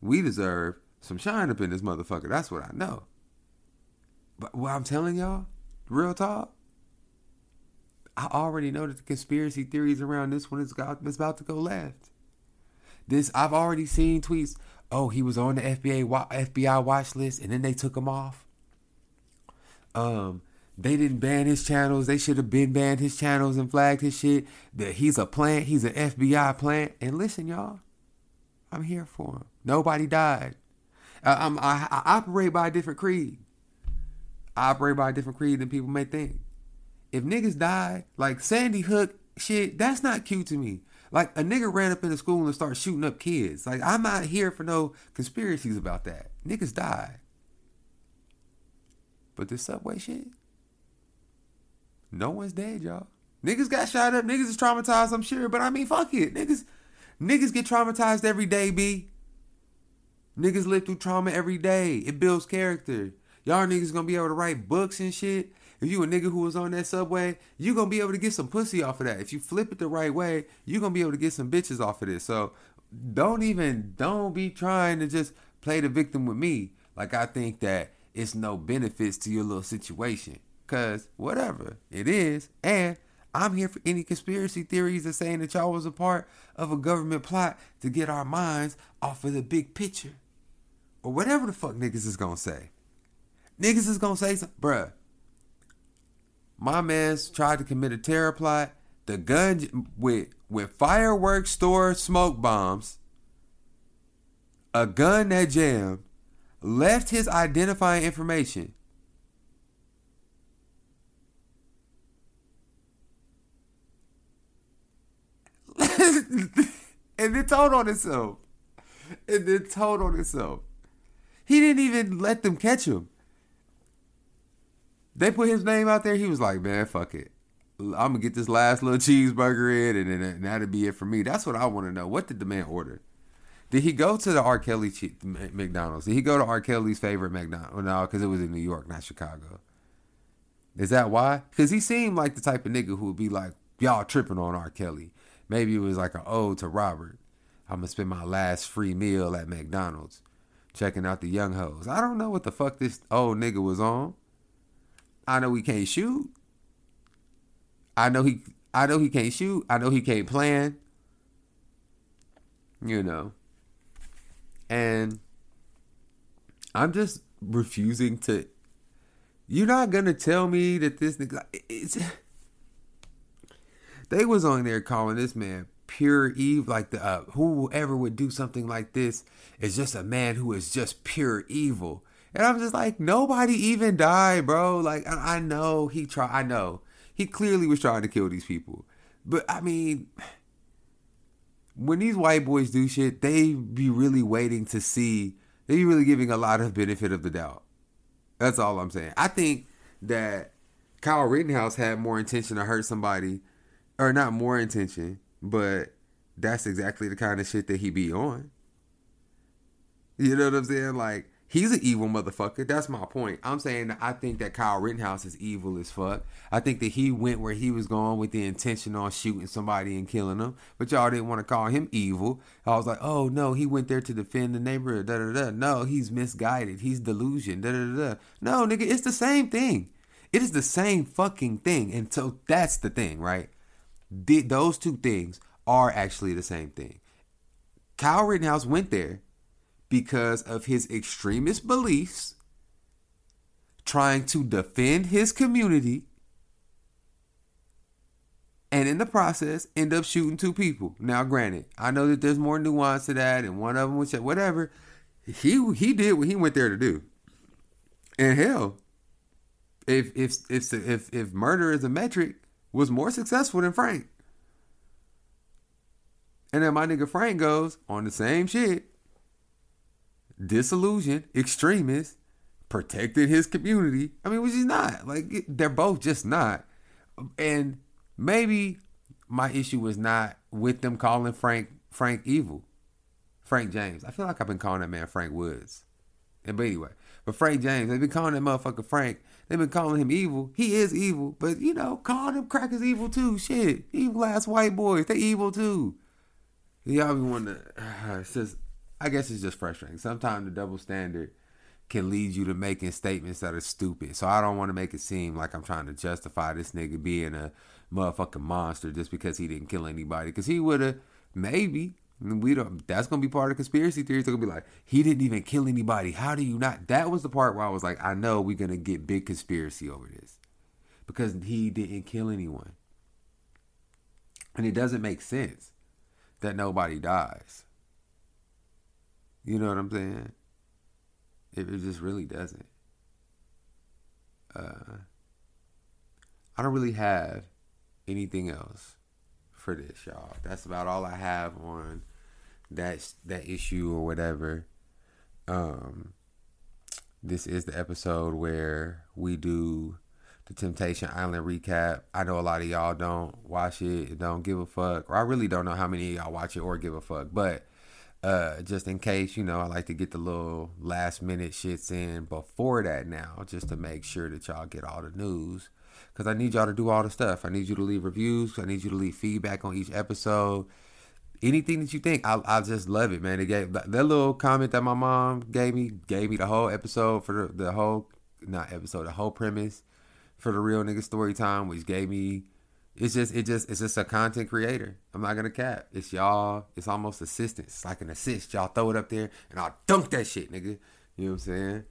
we deserve some shine up in this motherfucker. That's what I know. But what I'm telling y'all, real talk, I already know that the conspiracy theories around this one is about to go left. This I've already seen tweets oh, he was on the FBI FBI watch list, and then they took him off. Um, they didn't ban his channels. They should have been banned his channels and flagged his shit. That he's a plant. He's an FBI plant. And listen, y'all, I'm here for him. Nobody died. I, I, I operate by a different creed. I operate by a different creed than people may think. If niggas died, like Sandy Hook shit, that's not cute to me. Like a nigga ran up in the school and started shooting up kids. Like I'm not here for no conspiracies about that. Niggas die. But this subway shit, no one's dead, y'all. Niggas got shot up. Niggas is traumatized, I'm sure. But I mean, fuck it. Niggas, niggas get traumatized every day, B. Niggas live through trauma every day. It builds character. Y'all niggas gonna be able to write books and shit. If you a nigga who was on that subway, you gonna be able to get some pussy off of that. If you flip it the right way, you gonna be able to get some bitches off of this. So don't even don't be trying to just play the victim with me. Like I think that it's no benefits to your little situation. Cause whatever it is, and I'm here for any conspiracy theories that saying that y'all was a part of a government plot to get our minds off of the big picture. Or whatever the fuck niggas is gonna say. Niggas is gonna say something, bruh. My man's tried to commit a terror plot. The gun with with fireworks store smoke bombs. A gun that jammed left his identifying information. and then told on himself. And then told on himself. He didn't even let them catch him. They put his name out there. He was like, man, fuck it. I'm gonna get this last little cheeseburger in, and and that'll be it for me. That's what I want to know. What did the man order? Did he go to the R. Kelly McDonald's? Did he go to R. Kelly's favorite McDonald's? No, because it was in New York, not Chicago. Is that why? Because he seemed like the type of nigga who would be like, y'all tripping on R. Kelly. Maybe it was like an ode to Robert. I'm gonna spend my last free meal at McDonald's, checking out the young hoes. I don't know what the fuck this old nigga was on. I know he can't shoot. I know he I know he can't shoot. I know he can't plan. You know. And I'm just refusing to You're not gonna tell me that this nigga it's they was on there calling this man pure evil like the uh, whoever would do something like this is just a man who is just pure evil and I'm just like, nobody even died, bro. Like, I, I know he tried. I know He clearly was trying to kill these people. But I mean, when these white boys do shit, they be really waiting to see. They be really giving a lot of benefit of the doubt. That's all I'm saying. I think that Kyle Rittenhouse had more intention to hurt somebody, or not more intention, but that's exactly the kind of shit that he be on. You know what I'm saying? Like he's an evil motherfucker. That's my point. I'm saying I think that Kyle Rittenhouse is evil as fuck. I think that he went where he was going with the intention on shooting somebody and killing them. But y'all didn't want to call him evil. I was like, oh no, he went there to defend the neighborhood. Da da da. No, he's misguided. He's delusion. Da da da. No, nigga, it's the same thing. It is the same fucking thing. And so that's the thing, right? The, those two things are actually the same thing. Kyle Rittenhouse went there because of his extremist beliefs, trying to defend his community, and in the process, end up shooting two people. Now, granted, I know that there's more nuance to that, and one of them was whatever. He he did what he went there to do. And hell, if if if if if murder is a metric, was more successful than Frank. And then my nigga Frank goes on the same shit disillusioned, extremist, protected his community. I mean, which is not. Like, they're both just not. And maybe my issue was not with them calling Frank Frank evil. Frank James. I feel like I've been calling that man Frank Woods. And but anyway, but Frank James, they've been calling that motherfucker Frank. They've been calling him evil. He is evil, but you know, calling him crackers evil too. Shit, evil ass white boys, they evil too. Y'all be. Uh, it's just I guess it's just frustrating. Sometimes the double standard can lead you to making statements that are stupid. So I don't want to make it seem like I'm trying to justify this nigga being a motherfucking monster just because he didn't kill anybody. Because he would have maybe. We don't. That's gonna be part of conspiracy theories. They're gonna be like, he didn't even kill anybody. How do you not? That was the part where I was like, I know we're gonna get big conspiracy over this because he didn't kill anyone, and it doesn't make sense that nobody dies. You know what I'm saying? It, it just really doesn't. Uh, I don't really have anything else for this, y'all. That's about all I have on that that issue or whatever. Um, this is the episode where we do the Temptation Island recap. I know a lot of y'all don't watch it, don't give a fuck, or I really don't know how many y'all watch it or give a fuck, but uh, just in case, you know, I like to get the little last minute shits in before that now, just to make sure that y'all get all the news. Because I need y'all to do all the stuff. I need you to leave reviews. I need you to leave feedback on each episode. Anything that you think, I I just love it, man. It gave that little comment that my mom gave me gave me the whole episode for the, the whole not episode, the whole premise for the real nigga story time, which gave me it's just it just it's just a content creator. I'm not gonna cap. It's y'all. It's almost assistance. It's like an assist. Y'all throw it up there and I'll dunk that shit, nigga. You know what I'm saying?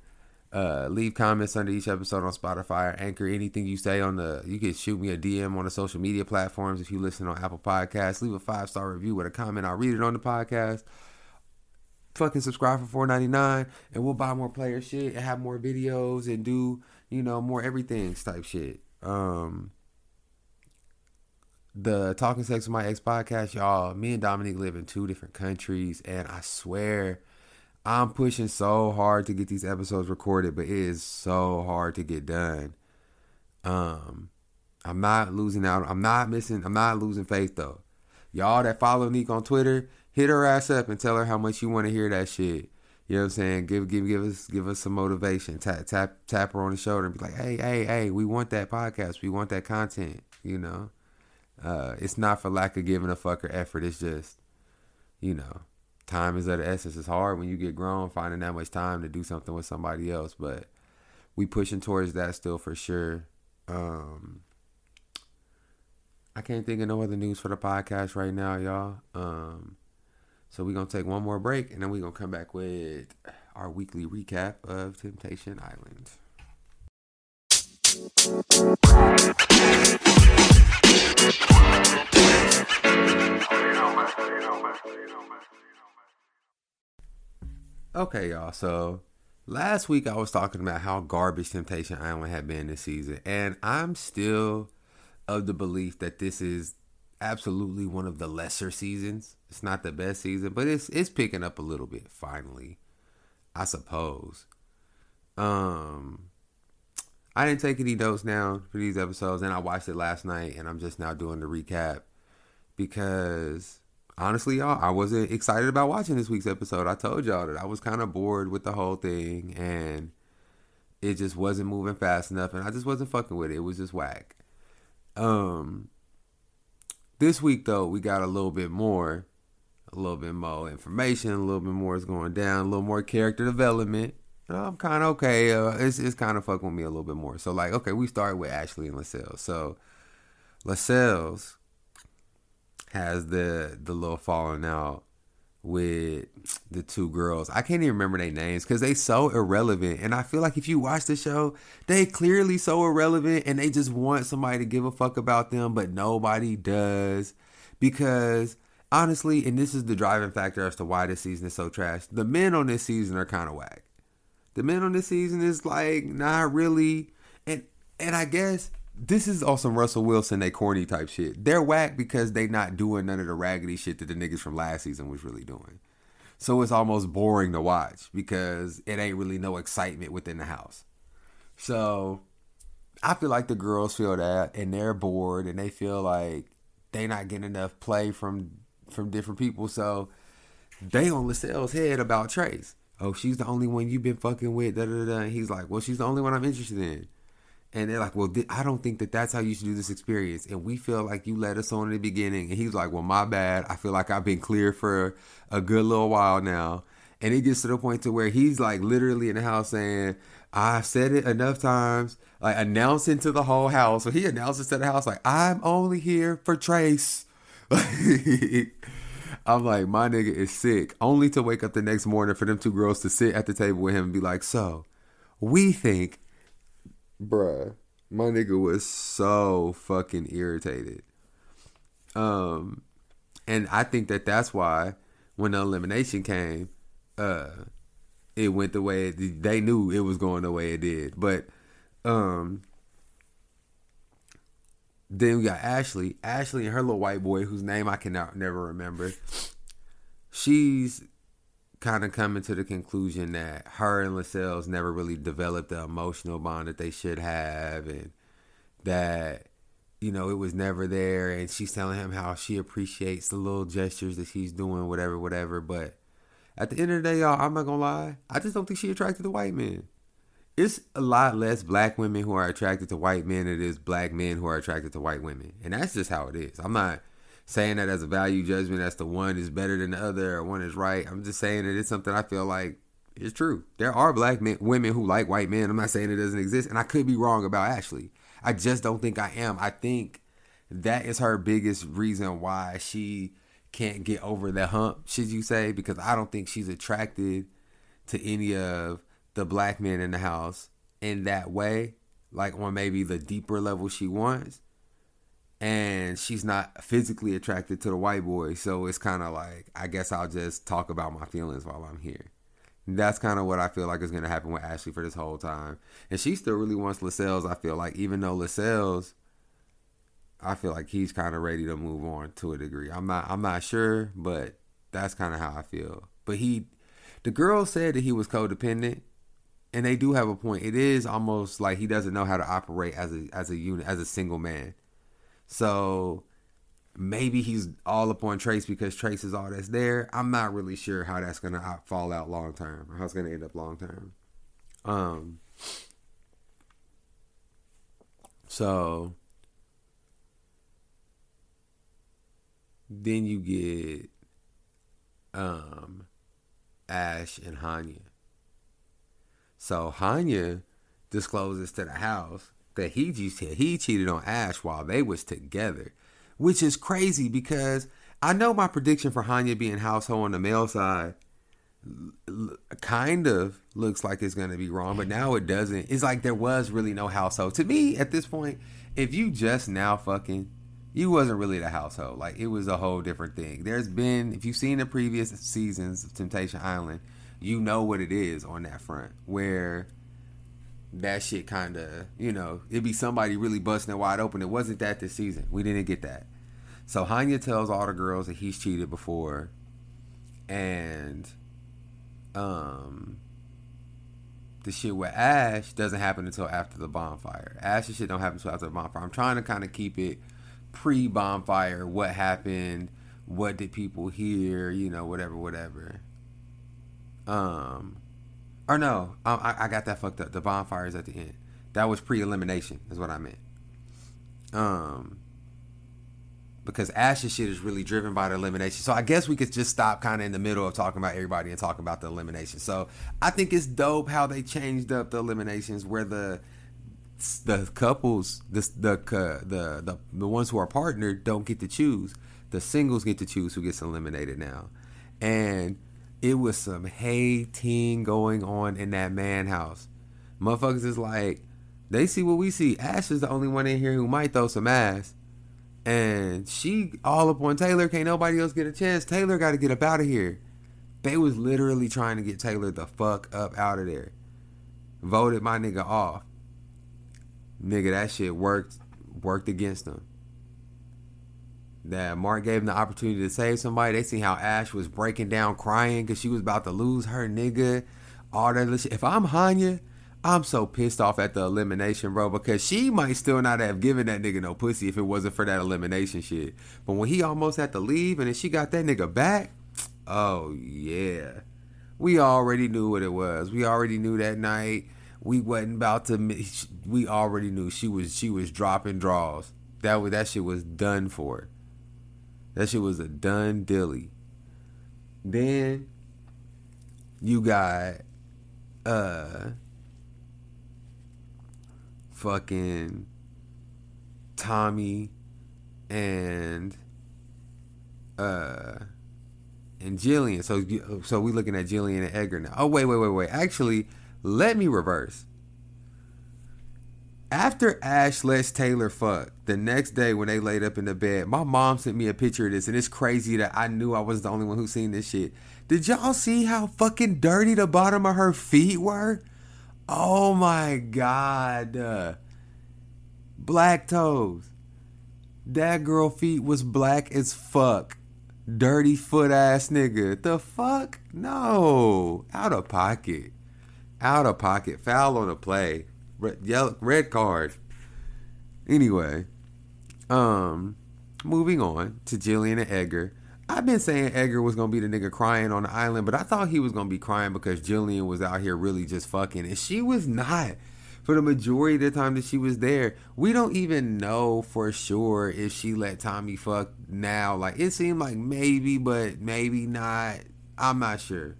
Uh, leave comments under each episode on Spotify or Anchor. Anything you say on the, you can shoot me a DM on the social media platforms. If you listen on Apple Podcasts, leave a five star review with a comment. I'll read it on the podcast. Fucking subscribe for four ninety nine, and we'll buy more player shit and have more videos and do you know more everything type shit. Um, the Talking Sex with My Ex podcast, y'all, me and Dominique live in two different countries, and I swear I'm pushing so hard to get these episodes recorded, but it is so hard to get done. Um, I'm not losing out. I'm not missing. I'm not losing faith though. Y'all that follow Nick on Twitter, hit her ass up and tell her how much you want to hear that shit. You know what I'm saying? Give give give us give us some motivation. Tap tap tap her on the shoulder and be like, hey hey hey, we want that podcast. We want that content. You know. Uh, it's not for lack of giving a fuck or effort. It's just, you know, time is of the essence. It's hard when you get grown finding that much time to do something with somebody else, but we pushing towards that still for sure. Um, I can't think of no other news for the podcast right now, y'all. Um, so we're gonna take one more break and then we're gonna come back with our weekly recap of Temptation Island. Okay, y'all. So last week I was talking about how garbage Temptation Island had been this season, and I'm still of the belief that this is absolutely one of the lesser seasons. It's not the best season, but it's it's picking up a little bit finally. I suppose. Um I didn't take any notes down for these episodes and I watched it last night and I'm just now doing the recap because honestly y'all I wasn't excited about watching this week's episode. I told y'all that I was kind of bored with the whole thing and it just wasn't moving fast enough and I just wasn't fucking with it. It was just whack. Um this week though, we got a little bit more a little bit more information, a little bit more is going down, a little more character development. I'm kind of okay. Uh, it's it's kind of fucking with me a little bit more. So like, okay, we start with Ashley and Lascelles. So Lascelles has the the little falling out with the two girls. I can't even remember their names because they so irrelevant. And I feel like if you watch the show, they clearly so irrelevant and they just want somebody to give a fuck about them, but nobody does. Because honestly, and this is the driving factor as to why this season is so trash, the men on this season are kind of whack. The men on this season is like not really and and I guess this is also Russell Wilson, they corny type shit. They're whack because they not doing none of the raggedy shit that the niggas from last season was really doing. So it's almost boring to watch because it ain't really no excitement within the house. So I feel like the girls feel that and they're bored and they feel like they not getting enough play from from different people. So they on Lascelles' head about Trace. Oh, she's the only one you've been fucking with. Da, da, da. He's like, well, she's the only one I'm interested in. And they're like, well, th- I don't think that that's how you should do this experience. And we feel like you let us on in the beginning. And he's like, well, my bad. I feel like I've been clear for a good little while now. And it gets to the point to where he's like literally in the house saying, I said it enough times, like announcing to the whole house. So he announces to the house, like, I'm only here for Trace. I'm like, my nigga is sick. Only to wake up the next morning for them two girls to sit at the table with him and be like, so we think bruh, my nigga was so fucking irritated. Um, and I think that that's why when the elimination came, uh, it went the way it, they knew it was going the way it did. But, um, then we got Ashley. Ashley and her little white boy, whose name I cannot never remember. She's kind of coming to the conclusion that her and Lascelles never really developed the emotional bond that they should have, and that you know it was never there. And she's telling him how she appreciates the little gestures that he's doing, whatever, whatever. But at the end of the day, y'all, I'm not gonna lie, I just don't think she attracted to white men. It's a lot less black women who are attracted to white men than it is black men who are attracted to white women, and that's just how it is. I'm not saying that as a value judgment as the one is better than the other or one is right. I'm just saying that it's something I feel like is true. There are black men, women who like white men. I'm not saying it doesn't exist, and I could be wrong about Ashley. I just don't think I am. I think that is her biggest reason why she can't get over the hump, should you say? Because I don't think she's attracted to any of the black men in the house in that way, like on maybe the deeper level she wants and she's not physically attracted to the white boy. So it's kind of like, I guess I'll just talk about my feelings while I'm here. That's kind of what I feel like is going to happen with Ashley for this whole time. And she still really wants Lascelles, I feel like, even though Lascelles, I feel like he's kind of ready to move on to a degree. I'm not, I'm not sure, but that's kind of how I feel. But he, the girl said that he was codependent, and they do have a point. It is almost like he doesn't know how to operate as a as a unit, as a single man. So maybe he's all up on Trace because Trace is all that's there. I'm not really sure how that's gonna fall out long term or how it's gonna end up long term. Um. So then you get um Ash and Hanya. So Hanya discloses to the house that he he cheated on Ash while they was together, which is crazy because I know my prediction for Hanya being household on the male side kind of looks like it's going to be wrong, but now it doesn't. It's like there was really no household. To me, at this point, if you just now fucking, you wasn't really the household. Like it was a whole different thing. There's been, if you've seen the previous seasons of Temptation Island, you know what it is on that front. Where that shit kind of, you know, it'd be somebody really busting it wide open. It wasn't that this season. We didn't get that. So Hanya tells all the girls that he's cheated before, and um, the shit with Ash doesn't happen until after the bonfire. Ash's shit don't happen until after the bonfire. I'm trying to kind of keep it pre bonfire. What happened? What did people hear? You know, whatever, whatever. Um, or no, I, I got that fucked up. The bonfires at the end. That was pre elimination, is what I meant. Um, because Ash's shit is really driven by the elimination. So I guess we could just stop kind of in the middle of talking about everybody and talking about the elimination. So I think it's dope how they changed up the eliminations where the the couples, the the the the, the ones who are partnered don't get to choose. The singles get to choose who gets eliminated now, and it was some hating going on in that man house. Motherfuckers is like, they see what we see. Ash is the only one in here who might throw some ass. And she all up on Taylor. Can't nobody else get a chance. Taylor got to get up out of here. They was literally trying to get Taylor the fuck up out of there. Voted my nigga off. Nigga, that shit worked worked against them that Mark gave him the opportunity to save somebody. They see how Ash was breaking down crying because she was about to lose her nigga. All that shit. If I'm Hanya, I'm so pissed off at the elimination, bro, because she might still not have given that nigga no pussy if it wasn't for that elimination shit. But when he almost had to leave and then she got that nigga back, oh yeah. We already knew what it was. We already knew that night. We wasn't about to. We already knew she was. She was dropping draws. That that shit was done for. That shit was a done dilly. Then you got uh fucking Tommy and uh and Jillian. So so we looking at Jillian and Edgar now. Oh wait, wait, wait, wait. Actually, let me reverse after Ash lets Taylor fuck, the next day when they laid up in the bed, my mom sent me a picture of this, and it's crazy that I knew I was the only one who seen this shit. Did y'all see how fucking dirty the bottom of her feet were? Oh my god. Uh, black toes. That girl feet was black as fuck. Dirty foot ass nigga. The fuck? No. Out of pocket. Out of pocket. Foul on the play. Red, yellow, red card. Anyway, um, moving on to Jillian and Edgar. I've been saying Edgar was gonna be the nigga crying on the island, but I thought he was gonna be crying because Jillian was out here really just fucking, and she was not. For the majority of the time that she was there, we don't even know for sure if she let Tommy fuck now. Like it seemed like maybe, but maybe not. I'm not sure.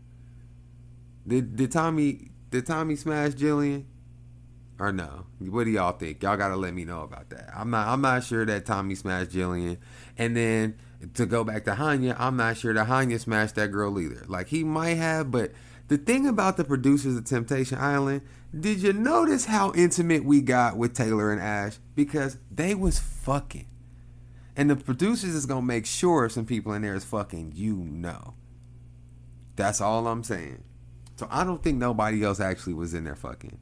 Did did Tommy did Tommy smash Jillian? Or no? What do y'all think? Y'all gotta let me know about that. I'm not. I'm not sure that Tommy smashed Jillian, and then to go back to Hanya, I'm not sure that Hanya smashed that girl either. Like he might have, but the thing about the producers of Temptation Island, did you notice how intimate we got with Taylor and Ash because they was fucking, and the producers is gonna make sure some people in there is fucking. You know. That's all I'm saying. So I don't think nobody else actually was in there fucking.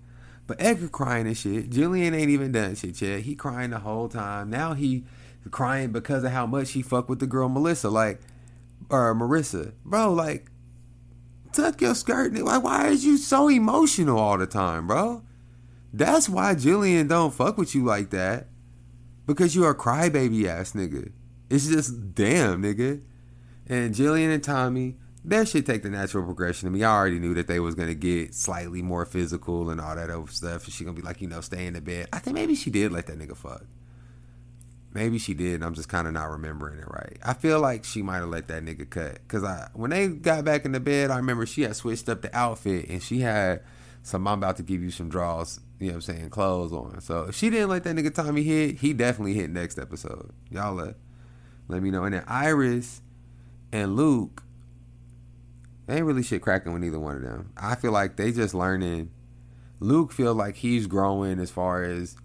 But Edgar crying and shit. Jillian ain't even done shit yet. He crying the whole time. Now he crying because of how much he fucked with the girl Melissa, like or Marissa. Bro, like tuck your skirt. Like, why is you so emotional all the time, bro? That's why Jillian don't fuck with you like that. Because you're a crybaby ass nigga. It's just damn, nigga. And Jillian and Tommy, that should take the natural progression. I mean, I already knew that they was gonna get slightly more physical and all that other stuff. And she gonna be like, you know, stay in the bed. I think maybe she did let that nigga fuck. Maybe she did. I'm just kind of not remembering it right. I feel like she might have let that nigga cut. Cause I, when they got back in the bed, I remember she had switched up the outfit and she had some. I'm about to give you some draws. You know what I'm saying? Clothes on. So if she didn't let that nigga Tommy hit, he definitely hit next episode. Y'all let let me know. And then Iris and Luke ain't really shit cracking with either one of them. I feel like they just learning. Luke feel like he's growing as far as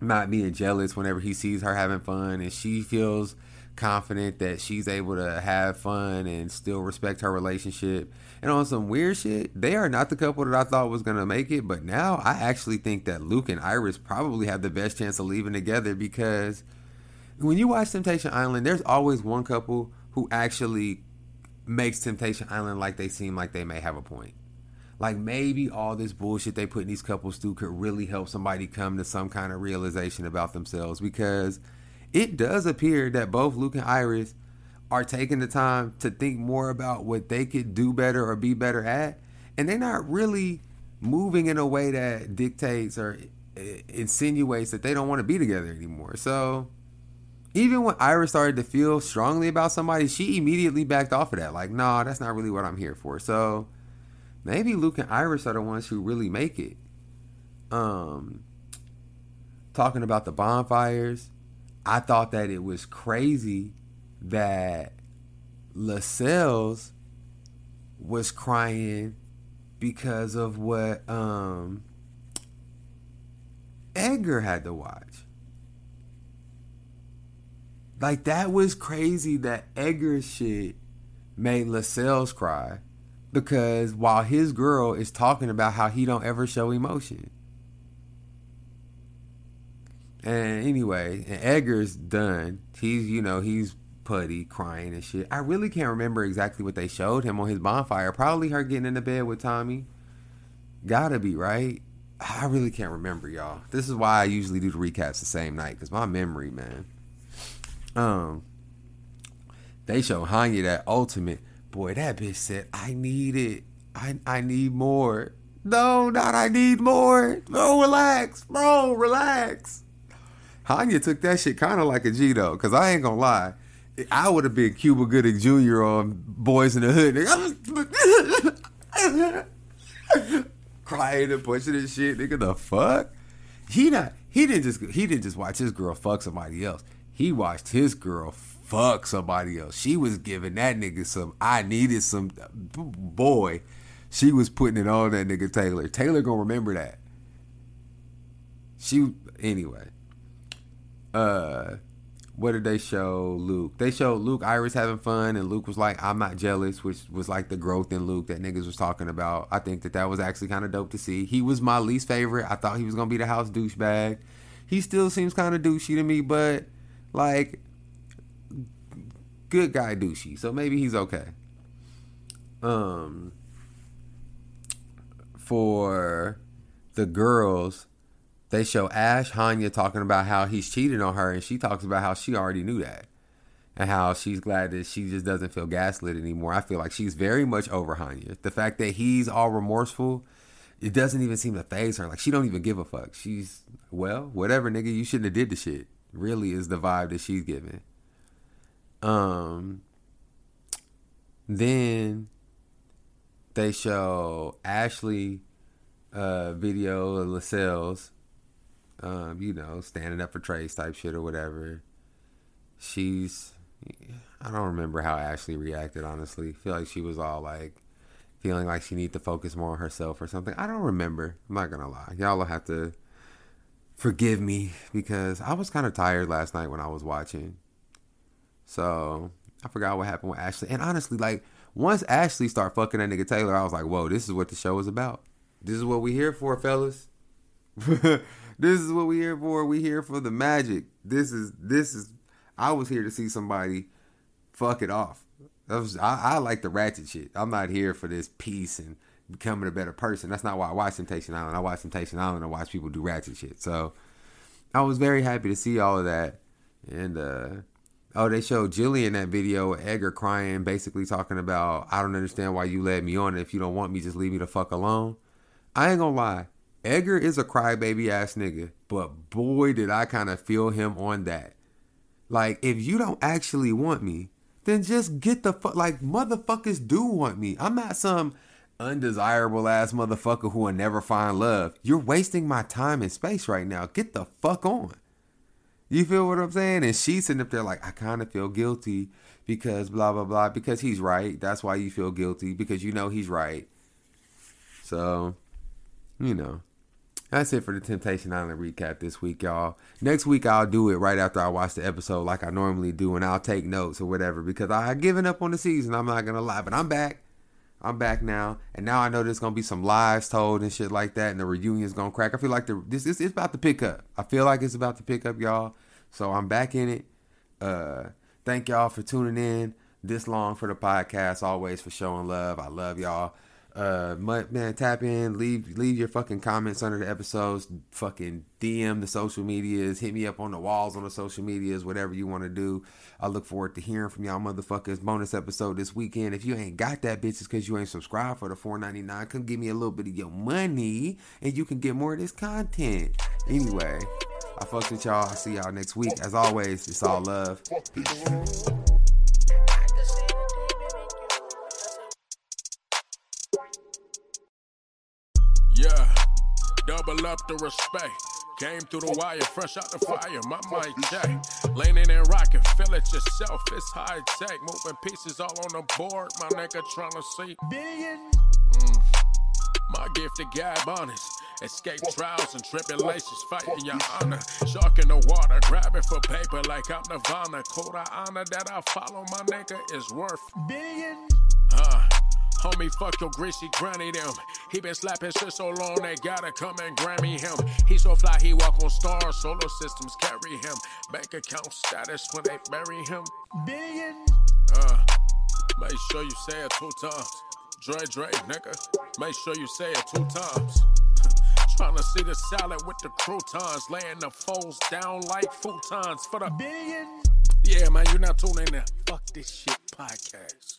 not being jealous whenever he sees her having fun and she feels confident that she's able to have fun and still respect her relationship. And on some weird shit, they are not the couple that I thought was gonna make it. But now I actually think that Luke and Iris probably have the best chance of leaving together because when you watch Temptation Island, there's always one couple who actually makes Temptation Island like they seem like they may have a point. Like maybe all this bullshit they put in these couples through could really help somebody come to some kind of realization about themselves because it does appear that both Luke and Iris are taking the time to think more about what they could do better or be better at. And they're not really moving in a way that dictates or insinuates that they don't want to be together anymore. So even when Iris started to feel strongly about somebody, she immediately backed off of that. Like, nah, that's not really what I'm here for. So maybe Luke and Iris are the ones who really make it. Um, talking about the bonfires, I thought that it was crazy that Lascelles was crying because of what um, Edgar had to watch. Like that was crazy that Edgar's shit made Lascelles cry because while his girl is talking about how he don't ever show emotion. And anyway, and Edgar's done. He's you know he's putty crying and shit. I really can't remember exactly what they showed him on his bonfire. Probably her getting in the bed with Tommy. Gotta be right. I really can't remember, y'all. This is why I usually do the recaps the same night because my memory, man. Um, they show Hanya that ultimate. Boy, that bitch said, "I need it. I I need more." No, not I need more. Bro, relax, bro, relax. Hanya took that shit kind of like a G though, cause I ain't gonna lie, I would have been Cuba Gooding Jr. on Boyz n the Hood, crying and pushing and shit, nigga. The fuck? He not. He didn't just. He didn't just watch his girl fuck somebody else. He watched his girl fuck somebody else. She was giving that nigga some. I needed some. Boy, she was putting it on that nigga Taylor. Taylor gonna remember that. She anyway. Uh what did they show Luke? They showed Luke Iris having fun, and Luke was like, "I'm not jealous," which was like the growth in Luke that niggas was talking about. I think that that was actually kind of dope to see. He was my least favorite. I thought he was gonna be the house douchebag. He still seems kind of douchey to me, but like good guy douchey. So maybe he's okay. Um, for the girls, they show Ash Hanya talking about how he's cheated on her, and she talks about how she already knew that, and how she's glad that she just doesn't feel gaslit anymore. I feel like she's very much over Hanya. The fact that he's all remorseful, it doesn't even seem to faze her. Like she don't even give a fuck. She's well, whatever, nigga. You shouldn't have did the shit. Really is the vibe that she's giving. Um. Then they show Ashley uh video of Lascelles um, you know, standing up for Trace type shit or whatever. She's, I don't remember how Ashley reacted. Honestly, I feel like she was all like feeling like she need to focus more on herself or something. I don't remember. I'm not gonna lie. Y'all will have to forgive me because I was kind of tired last night when I was watching. So I forgot what happened with Ashley. And honestly, like once Ashley started fucking that nigga Taylor, I was like, whoa, this is what the show is about. This is what we here for, fellas. This is what we here for. We here for the magic. This is this is. I was here to see somebody fuck it off. Was, I, I like the ratchet shit. I'm not here for this peace and becoming a better person. That's not why I watch Temptation Island. I watch Temptation Island and watch people do ratchet shit. So I was very happy to see all of that. And uh oh, they showed Jillian that video Edgar crying, basically talking about I don't understand why you led me on. If you don't want me, just leave me the fuck alone. I ain't gonna lie. Edgar is a crybaby ass nigga, but boy, did I kind of feel him on that. Like, if you don't actually want me, then just get the fuck. Like, motherfuckers do want me. I'm not some undesirable ass motherfucker who will never find love. You're wasting my time and space right now. Get the fuck on. You feel what I'm saying? And she's sitting up there like, I kind of feel guilty because blah, blah, blah. Because he's right. That's why you feel guilty because you know he's right. So, you know. That's it for the Temptation Island recap this week, y'all. Next week I'll do it right after I watch the episode, like I normally do, and I'll take notes or whatever because I had given up on the season. I'm not gonna lie, but I'm back. I'm back now, and now I know there's gonna be some lies told and shit like that, and the reunion's gonna crack. I feel like the this is it's about to pick up. I feel like it's about to pick up, y'all. So I'm back in it. Uh, thank y'all for tuning in this long for the podcast. Always for showing love. I love y'all. Uh, man, tap in, leave leave your fucking comments under the episodes. Fucking DM the social medias, hit me up on the walls on the social medias, whatever you want to do. I look forward to hearing from y'all motherfuckers. Bonus episode this weekend. If you ain't got that, bitches, because you ain't subscribed for the four ninety nine, come give me a little bit of your money, and you can get more of this content. Anyway, I fucked with y'all. I see y'all next week. As always, it's all love. Peace. Double up the respect. Came through the wire, fresh out the fire. My mic check. Leaning and rocking, feel it yourself. It's high tech. Moving pieces all on the board. My nigga trying to see. Billions. Mm. My gift to gab honest. Escape trials and tribulations, fighting your honor. Shark in the water, grabbing for paper like I'm Nirvana. Code of honor that I follow, my nigga, is worth Billions. uh, homie, fuck your greasy granny them. He been slapping shit so long they gotta come and Grammy him. He so fly he walk on stars, solar systems carry him. Bank account status when they bury him. Billions. Uh, make sure you say it two times. Dre, Dre, nigga. Make sure you say it two times. Trying to see the salad with the croutons, laying the foes down like futons for the. Billions. Yeah, man, you're not tuning in. Fuck this shit podcast.